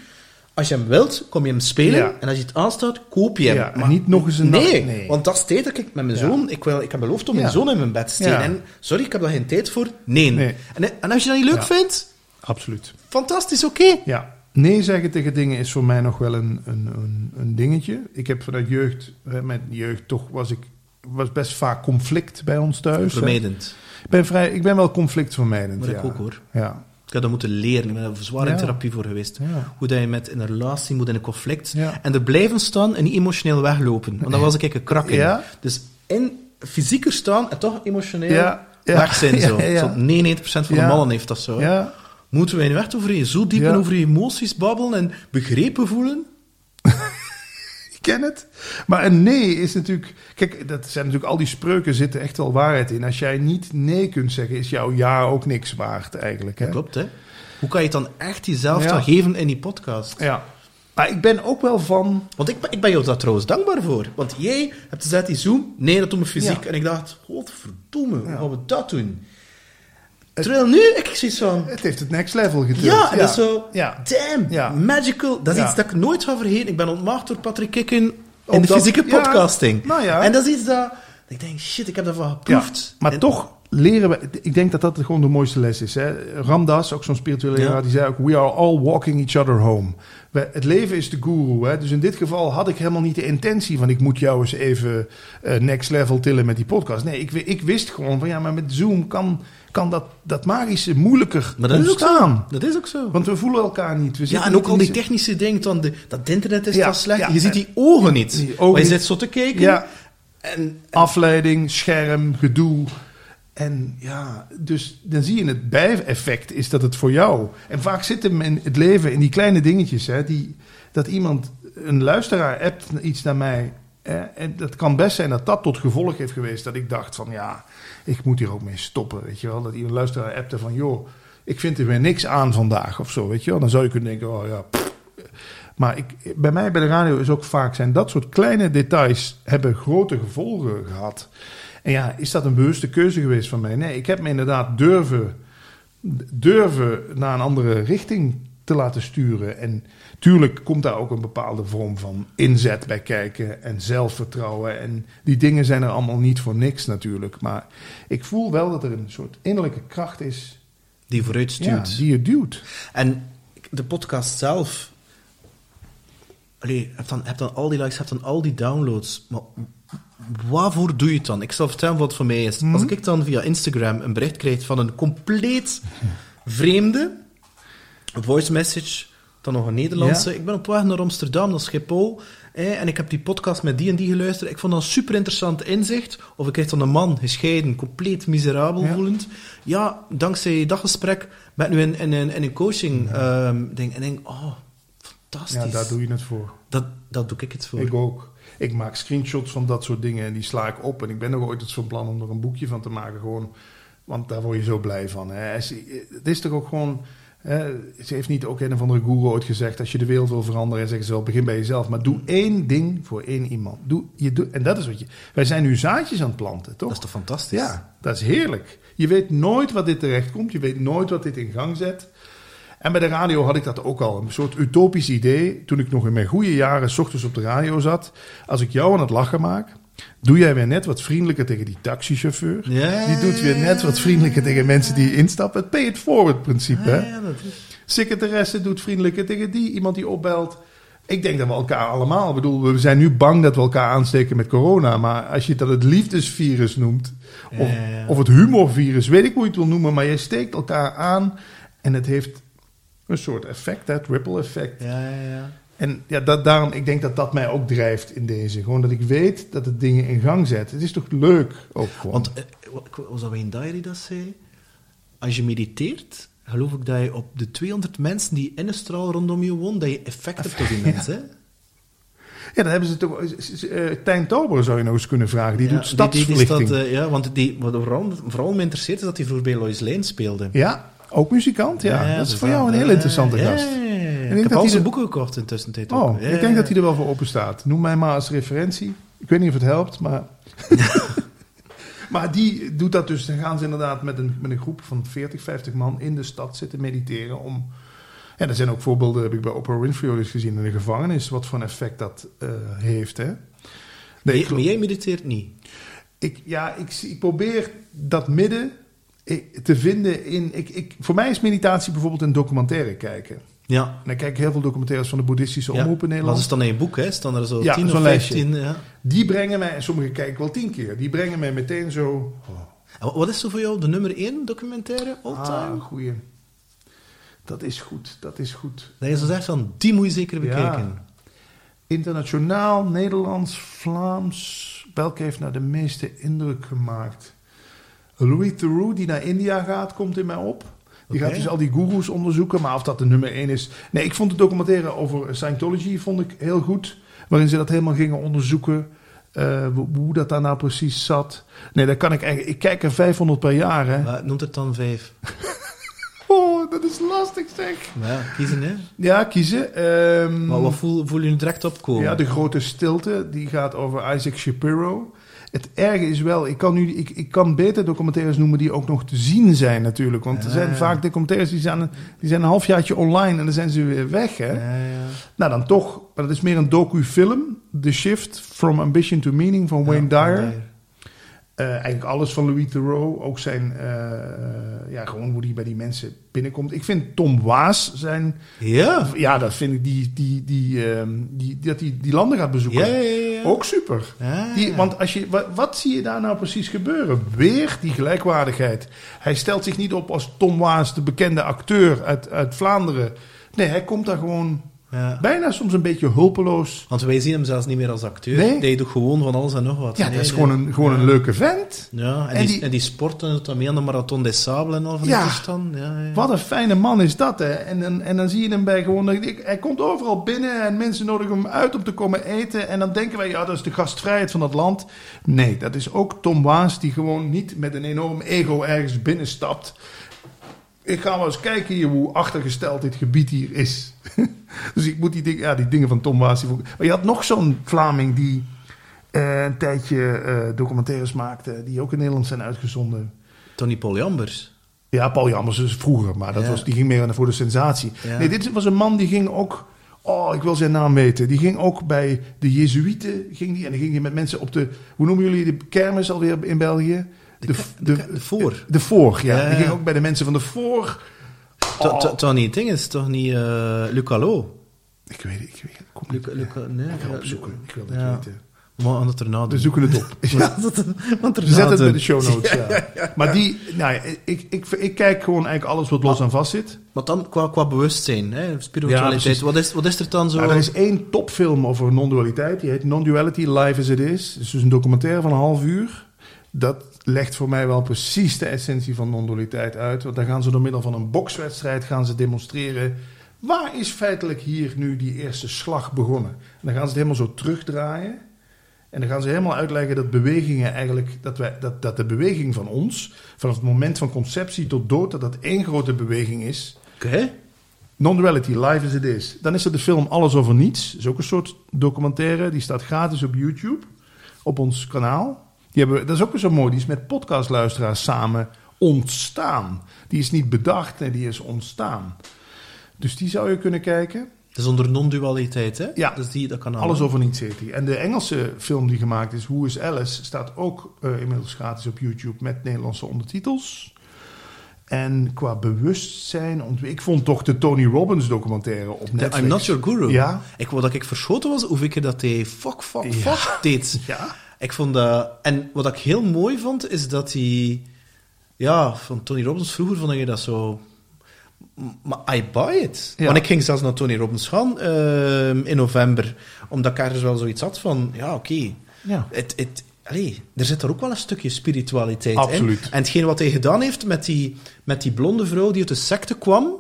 Als je hem wilt, kom je hem spelen. Ja. En als je het aanstaat, koop je hem. Ja, en niet nog eens een nee, nacht- nee. want dat is tijd dat ik met mijn Ja. zoon... Ik, wil, ik heb beloofd om mijn zoon in mijn bed te steken. En sorry, ik heb daar geen tijd voor. Nee. Nee. En, en als je dat niet leuk vindt, Absoluut. fantastisch, oké. Ja, nee zeggen tegen dingen is voor mij nog wel een, een, een, een dingetje. Ik heb vanuit jeugd, met jeugd toch was ik was best vaak conflict bij ons thuis. Vermijdend. Ik ben, vrij, ik ben wel conflictvermijdend. Maar ja. ik ook, hoor. Ja. Ik heb dat moeten leren. Ik ben daar zwaar in Ja. therapie voor geweest. Ja. Hoe dat je met in een relatie moet in een conflict. En er blijven staan en niet emotioneel weglopen. Want dan was ik een krak in. Dus in fysieker staan en toch emotioneel weg zijn. Zo. Zo 99% van de mannen heeft dat zo. Moeten wij nu echt over je, zo diep in over je emoties babbelen en begrepen voelen? Ken het. Maar een nee is natuurlijk... Kijk, dat zijn natuurlijk al die spreuken zitten echt wel waarheid in. Als jij niet nee kunt zeggen, is jouw ja ook niks waard eigenlijk. Hè? Klopt, hè? Hoe kan je het dan echt jezelf Ja. geven in die podcast? Ja. Maar ik ben ook wel van... Want ik, ben- ik ben jou daar trouwens dankbaar voor. Want jij hebt gezegd, die Zoom, nee, dat doet me fysiek. Ja. En ik dacht, godverdomme, hoe gaan we dat doen? Terwijl nu, ik zoiets van... Het heeft het next level getild. Ja, dat is zo... Ja. Damn, Ja. magical. Dat is iets dat ik nooit ga vergeten. Ik ben ontmaagd door Patrick Kikken in de fysieke podcasting. Nou. En dat is iets dat... Ik denk, shit, ik heb daarvan geproefd. maar En- toch leren we... Ik denk dat dat gewoon de mooiste les is. Hè? Ramdas, ook zo'n spirituele leraar, die zei ook... We are all walking each other home. We- het leven is de guru. Hè? Dus in dit geval had ik helemaal niet de intentie van... ik moet jou eens even eh, next level tillen met die podcast. Nee, ik, ik wist gewoon van... ja, maar met Zoom kan, kan dat, dat magische moeilijker Maar dat is ontstaan. Dat is ook zo. Want we voelen elkaar niet. We Ja, en ook al die technische dingen, dan de, dat internet is Ja, slecht. ja, je ziet die ogen niet. die ogen maar je zit zo te kijken. Ja, En, Afleiding, scherm, gedoe. En ja, dus dan zie je het bijeffect is dat het voor jou. En vaak zit hem in het leven in die kleine dingetjes. Hè, die, dat iemand, een luisteraar, appt iets naar mij. Hè, en dat kan best zijn dat dat tot gevolg heeft geweest dat ik dacht van ja, ik moet hier ook mee stoppen. Weet je wel, dat iemand luisteraar appte van joh, ik vind er weer niks aan vandaag of zo. Weet je wel, dan zou je kunnen denken, oh ja. Maar ik, bij mij bij de radio is ook vaak zijn dat soort kleine details hebben grote gevolgen gehad. En ja, is dat een bewuste keuze geweest van mij? Nee, ik heb me inderdaad durven, durven naar een andere richting te laten sturen. En tuurlijk komt daar ook een bepaalde vorm van inzet bij kijken en zelfvertrouwen. En die dingen zijn er allemaal niet voor niks natuurlijk. Maar ik voel wel dat er een soort innerlijke kracht is die vooruit ja, stuurt. die je duwt. En de podcast zelf. Allee, heb dan, heb dan al die likes, heb dan al die downloads. Maar waarvoor doe je het dan? Ik zal vertellen wat het voor mij is. Als ik dan via Instagram een bericht krijg van een compleet vreemde voice message, dan nog een Nederlandse. Ja. Ik ben op weg naar Amsterdam, naar Schiphol. Eh, en ik heb die podcast met die en die geluisterd. Ik vond dat een super interessant inzicht. Of ik krijg dan een man, gescheiden, compleet miserabel Ja. voelend. Ja, dankzij dat gesprek ben ik nu in, in, in, in een coaching ehm, ding. En denk, oh, fantastisch. Ja, daar doe je het voor. dat, dat doe ik het voor. Ik ook. Ik maak screenshots van dat soort dingen en die sla ik op. En ik ben nog ooit eens van plan om er een boekje van te maken. Gewoon, want daar word je zo blij van. Hè. Het is toch ook gewoon... Ze heeft niet ook een of andere Google ooit gezegd... als je de wereld wil veranderen, zeggen ze wel, begin bij jezelf. Maar doe één ding voor één iemand. Doe, je doet, en dat is wat je... Wij zijn nu zaadjes aan het planten, toch? Dat is toch fantastisch? Ja, dat is heerlijk. Je weet nooit wat dit terecht komt. Je weet nooit wat dit in gang zet. En bij de radio had ik dat ook al. Een soort utopisch idee. Toen ik nog in mijn goede jaren s ochtends op de radio zat. Als ik jou aan het lachen maak. Doe jij weer net wat vriendelijker tegen die taxichauffeur. Ja, Die doet weer net wat vriendelijker tegen mensen die instappen. Het pay it forward principe. Ja, hè? ja, dat is... Secretaresse doet vriendelijker tegen die. Iemand die opbelt. Ik denk dat we elkaar allemaal... Ik bedoel, we zijn nu bang dat we elkaar aansteken met corona. Maar als je dat het liefdesvirus noemt... Of het humorvirus, weet ik hoe je het wil noemen... maar je steekt elkaar aan en het heeft een soort effect, dat ripple effect. Ja, ja, ja. En ja, dat, daarom, ik denk dat dat mij ook drijft in deze. Gewoon dat ik weet dat het dingen in gang zet. Het is toch leuk ook gewoon. Want, eh, was dat Wayne Diary dat zei? Als je mediteert, geloof ik dat je op de 200 mensen die in een straal rondom je wonen, dat je effect hebt op die mensen. ja, dan hebben ze toch... eh, Tijn Tauber zou je nog eens kunnen vragen. Die Ja, doet stadsverlichting. Die, eh, ja, want die, wat vooral, vooral me interesseert is dat hij vroeger bij Lois Lane speelde. Ja, ook muzikant. Ja, dat is voor jou een heel interessante gast. denk Ik heb al hij zijn boeken gekocht in tussentijd ook. Oh, Ja, ik denk dat hij er wel voor open staat. Noem mij maar als referentie. Ik weet niet of het helpt, maar... maar die doet dat dus. Dan gaan ze inderdaad met een, met een groep van 40, 50 man in de stad zitten mediteren om... Ja, er zijn ook voorbeelden, heb ik bij Oprah Winfrey eens gezien in de gevangenis, wat voor een effect dat eh, heeft. Hè? Nee, Maar, ik, jij- maar jij mediteert niet. ik, ja, ik, ik probeer dat midden te vinden in... Ik, ik, voor mij is meditatie bijvoorbeeld een documentaire kijken. Ja. En dan kijk ik heel veel documentaires van de boeddhistische ja. omroep in Nederland. Wat is dan in je boek, hè? Staan er zo Ja, 10 zo'n of. 15? Ja. Die brengen mij, en sommige kijk ik wel tien keer, die brengen mij meteen zo. Wat- is zo voor jou de nummer 1 documentaire all time? Ah, goeie. Dat is goed, dat is goed. Dat je zo zegt van, die moet je zeker Ja. bekijken. Internationaal, Nederlands, Vlaams. Welke heeft nou de meeste indruk gemaakt? Louis Theroux, die naar India gaat, komt in mij op. Die gaat dus al die gurus onderzoeken, maar of dat de nummer één is. Nee, ik vond de documentaire over Scientology vond ik heel goed. Waarin ze dat helemaal gingen onderzoeken. eh, hoe, dat daar nou precies zat. Nee, daar kan ik eigenlijk. Ik kijk er 500 per jaar, hè. Maar noemt het dan 5. Oh, dat is lastig zeg. Ja, kiezen hè. Ja, kiezen. Ehm, Maar wat voel, voel je nu direct opkomen? Ja, de grote stilte, die gaat over Isaac Shapiro. Het erge is wel, ik kan, nu, ik, ik kan beter documentaires noemen die ook nog te zien zijn natuurlijk. Want er zijn ja. vaak documentaires die zijn, die zijn een halfjaartje online en dan zijn ze weer weg. Hè? Ja. Nou, dan toch, maar dat is meer een docu-film. The Shift from Ambition to Meaning van Wayne Dyer. Eh, eigenlijk alles van Louis Theroux. Ook zijn, eh, eh, ja, gewoon hoe die bij die mensen binnenkomt. Ik vind Tom Waas zijn, Ja. ja, dat vind ik, die, die, die, ehm, die, dat die, die landen gaat bezoeken. Ja, ja, ja. Ook super. Ja, Die, want als je, wat, wat zie je daar nou precies gebeuren? Weer die gelijkwaardigheid. Hij stelt zich niet op als Tom Waas, de bekende acteur uit, uit Vlaanderen. Nee, hij komt daar gewoon Ja. Bijna soms een beetje hulpeloos. Want wij zien hem zelfs niet meer als acteur. Nee. Die doet gewoon van alles en nog wat. Ja, Nee, dat is nee. gewoon een, gewoon een leuke vent. Ja, en, En die, die- en die sporten doet dan mee aan de Marathon des Sables en al van Ja. die toestand. Ja, ja. Wat een fijne man is dat, hè. En, dan- en dan zie je hem bij gewoon... Hij komt overal binnen en mensen nodigen hem uit om te komen eten. En dan denken wij, ja, dat is de gastvrijheid van dat land. Nee, dat is ook Tom Waas die gewoon niet met een enorm ego ergens binnenstapt. Ik ga wel eens kijken hier hoe achtergesteld dit gebied hier is. dus ik moet die, dingen, ja, die dingen van Tom Waas... Maar je had nog zo'n Vlaming die eh, een tijdje eh, documentaires maakte... die ook in Nederland zijn uitgezonden. Tony Paul Jambers. Ja, Paul Jambers is vroeger, maar dat Ja. was, die ging meer voor de sensatie. Ja. Nee, dit was een man die ging ook... Oh, ik wil zijn naam weten. Die ging ook bij de Jezuïeten. Ging die, en dan ging hij met mensen op de... Hoe noemen jullie de kermis alweer in België? De, de, de, voor. De Voor, ja. Die ging ook bij de mensen van de Voor. Oh, to- Toch niet ding is, toch niet eh Luc Allo? ik weet het, ik weet het. Kom Luc, niet. Luc, nee, Ik ga opzoeken. Ik wil het ja. weten. Maar aan het erna doen. We zoeken het op. Ja. Want er We zetten het bij de show notes, ja. Maar die... Nou ja, ik, ik, ik kijk gewoon eigenlijk alles wat los aan vast zit. Maar dan qua, qua bewustzijn, hè, spiritualiteit. wat, is, wat is er dan zo? Nou, er is één topfilm over non-dualiteit. Die heet Non-Duality Life as It Is. Het is dus een documentaire van een half uur. Dat legt voor mij wel precies de essentie van non-dualiteit uit. Want dan gaan ze door middel van een bokswedstrijd gaan ze demonstreren... waar is feitelijk hier nu die eerste slag begonnen? En dan gaan ze het helemaal zo terugdraaien. En dan gaan ze helemaal uitleggen dat bewegingen eigenlijk... dat, wij, dat, dat de beweging van ons... vanaf het moment van conceptie tot dood... dat dat één grote beweging is... Oké. Non-duality, live as it is. Dan is er de film Alles over Niets. Dat is ook een soort documentaire. Die staat gratis op YouTube. Op ons kanaal. Die hebben, dat is ook weer zo mooi. Die is met podcastluisteraars samen ontstaan. Die is niet bedacht, nee, die is ontstaan. Dus die zou je kunnen kijken. Het is onder non-dualiteit, hè? Ja. Dus die, dat kan Alles over Niets heet die. En de Engelse film die gemaakt is, Who is Alice, staat ook eh, inmiddels gratis op YouTube met Nederlandse ondertitels. En qua bewustzijn, ik vond toch de Tony Robbins documentaire op De Netflix. I'm Not Your Guru. Ja. Ik wou dat ik verschoten was hoeveel keer dat hij fuck, fuck, Ja. fuck deed. Ja. Ik vond dat... En wat ik heel mooi vond, is dat hij... Ja, van Tony Robbins vroeger vond ik dat zo... Maar I buy it. Ja. Want ik ging zelfs naar Tony Robbins gaan ehm, in november. Omdat ik ergens wel zoiets had van... Ja, oké. Ja. Het, het, allee, er zit er ook wel een stukje spiritualiteit Absoluut. in. En hetgeen wat hij gedaan heeft met die, met die blonde vrouw die uit de secte kwam...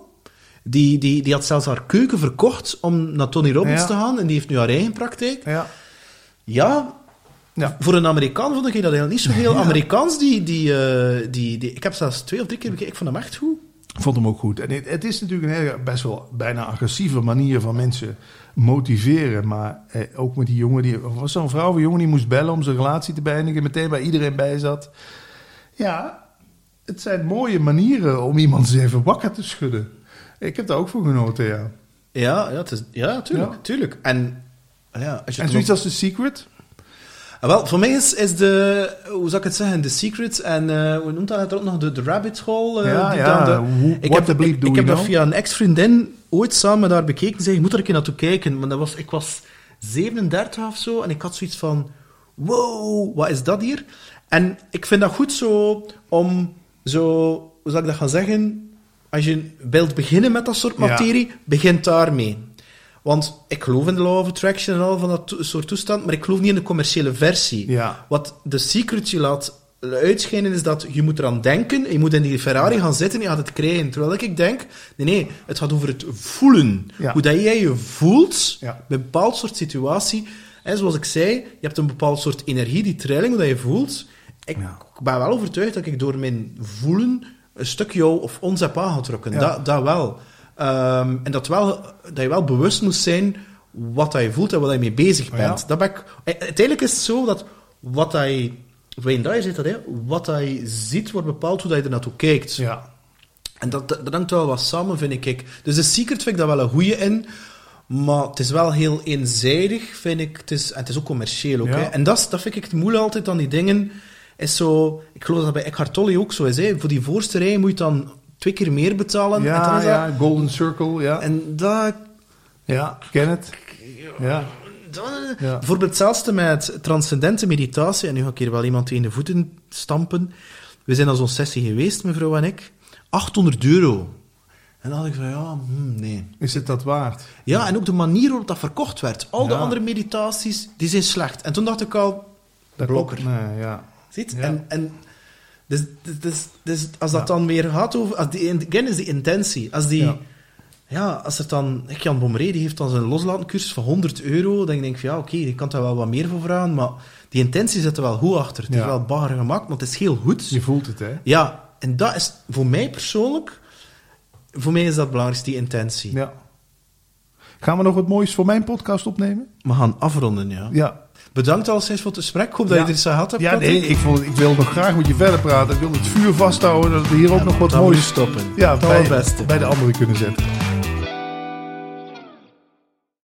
Die, die, die had zelfs haar keuken verkocht om naar Tony Robbins Ja. te gaan. En die heeft nu haar eigen praktijk. Ja. Ja, Ja. voor een Amerikaan vond ik dat eigenlijk niet zo heel Amerikaans. Die, die, eh, die, die, ik heb zelfs twee of drie keer bekeken. Ik vond hem echt goed. Ik vond hem ook goed. En het, het is natuurlijk een hele, best wel bijna agressieve manier van mensen motiveren. Maar eh, ook met die jongen, die, was zo'n vrouw of een jongen die moest bellen om zijn relatie te beëindigen. Meteen waar iedereen bij zat. Ja, het zijn mooie manieren om iemand eens even wakker te schudden. Ik heb daar ook voor genoten, ja. Ja, ja, het is, ja tuurlijk, Ja. tuurlijk. En, ja, als je En zoiets als The Secret? Ah, wel, voor mij is, is de, hoe zou ik het zeggen, The Secret en, eh, hoe noemt dat ook nog, de, de Rabbit Hole. eh, Ja, die ja, de- ik heb, ik, ik heb dat via een ex-vriendin ooit samen daar bekeken. Zei, je moet er een keer naartoe kijken. Maar dat was, ik was 37 of zo en ik had zoiets van, wow, wat is dat hier? En ik vind dat goed zo om zo, hoe zou ik dat gaan zeggen? Als je wilt beginnen met dat soort Ja. materie, begint daarmee. Want ik geloof in de law of attraction en al van dat to- soort toestand, maar ik geloof niet in de commerciële versie. Ja. Wat de secret je laat uitschijnen is dat je moet eraan denken, en je moet in die Ferrari gaan zitten en je gaat het krijgen. Terwijl ik denk, nee, nee, het gaat over het voelen. Ja. Hoe dat jij je voelt bij een bepaald soort situatie. En zoals ik zei, je hebt een bepaald soort energie, die trilling, hoe dat je voelt. Ik Ja. ben wel overtuigd dat ik door mijn voelen een stuk jou of ons heb aangetrokken. Ja. Dat, dat wel. Ehm, en dat, wel, dat je wel bewust moest zijn wat dat je voelt en wat je mee bezig bent. Ja. Dat ben ik, eh, uiteindelijk is het zo dat wat je... Wayne Dyer zegt dat, hè, wat je ziet wordt bepaald hoe je er naartoe kijkt. Ja. En dat, dat, hangt wel wat samen, vind ik. Dus de Secret vind ik daar wel een goeie in. Maar het is wel heel eenzijdig, vind ik. Het is, en het is ook commercieel ook. Ja. Hè. En dat, dat vind ik het moeilijk altijd aan die dingen. Is zo, ik geloof dat bij Eckhart Tolle ook zo is. Hè. Voor die voorste rij moet je dan twee keer meer betalen. en Ja, is dat- ja, Golden Circle, ja. En dat... Ja, ken het. Ja. dat Ja. Bijvoorbeeld hetzelfde met transcendente meditatie. En nu ga ik hier wel iemand tegen de voeten stampen. We zijn al zo'n sessie geweest, mevrouw en ik. 800 euro. En dan had ik van, ja, hm, nee. Is het dat waard? Ja, en ook de manier waarop dat verkocht werd. Al de Ja. andere meditaties, die zijn slecht. En toen dacht ik al, Dat blokker. Nee, ja. Ziet? En, en dus, dus, dus, dus als dat Ja. dan weer gaat over... Als die, again is die intentie. Als die... Ja. Ja. als er dan... Ik, Jan Bomré, die heeft dan zijn loslatencursus van 100 euro. Dan denk ik van, ja, oké, je kan daar wel wat meer voor vragen. Maar die intentie zit er wel goed achter. Het is wel bagger gemaakt, maar het is heel goed. Je voelt het, hè? Ja, en dat is voor mij persoonlijk... Voor mij is dat belangrijk, die intentie. Ja. Gaan we nog wat moois voor mijn podcast opnemen? We gaan afronden, ja. Ja. Bedankt alleszins voor het gesprek. Ik hoop dat Ja. je aan gehad hebt, Ja, Patrick. nee, ik, vond, ik wil nog graag met je verder praten. Ik wil het vuur vasthouden, dat we hier ook nog wat moois stoppen. ja, Het bij, allerbeste. bij de anderen kunnen zetten.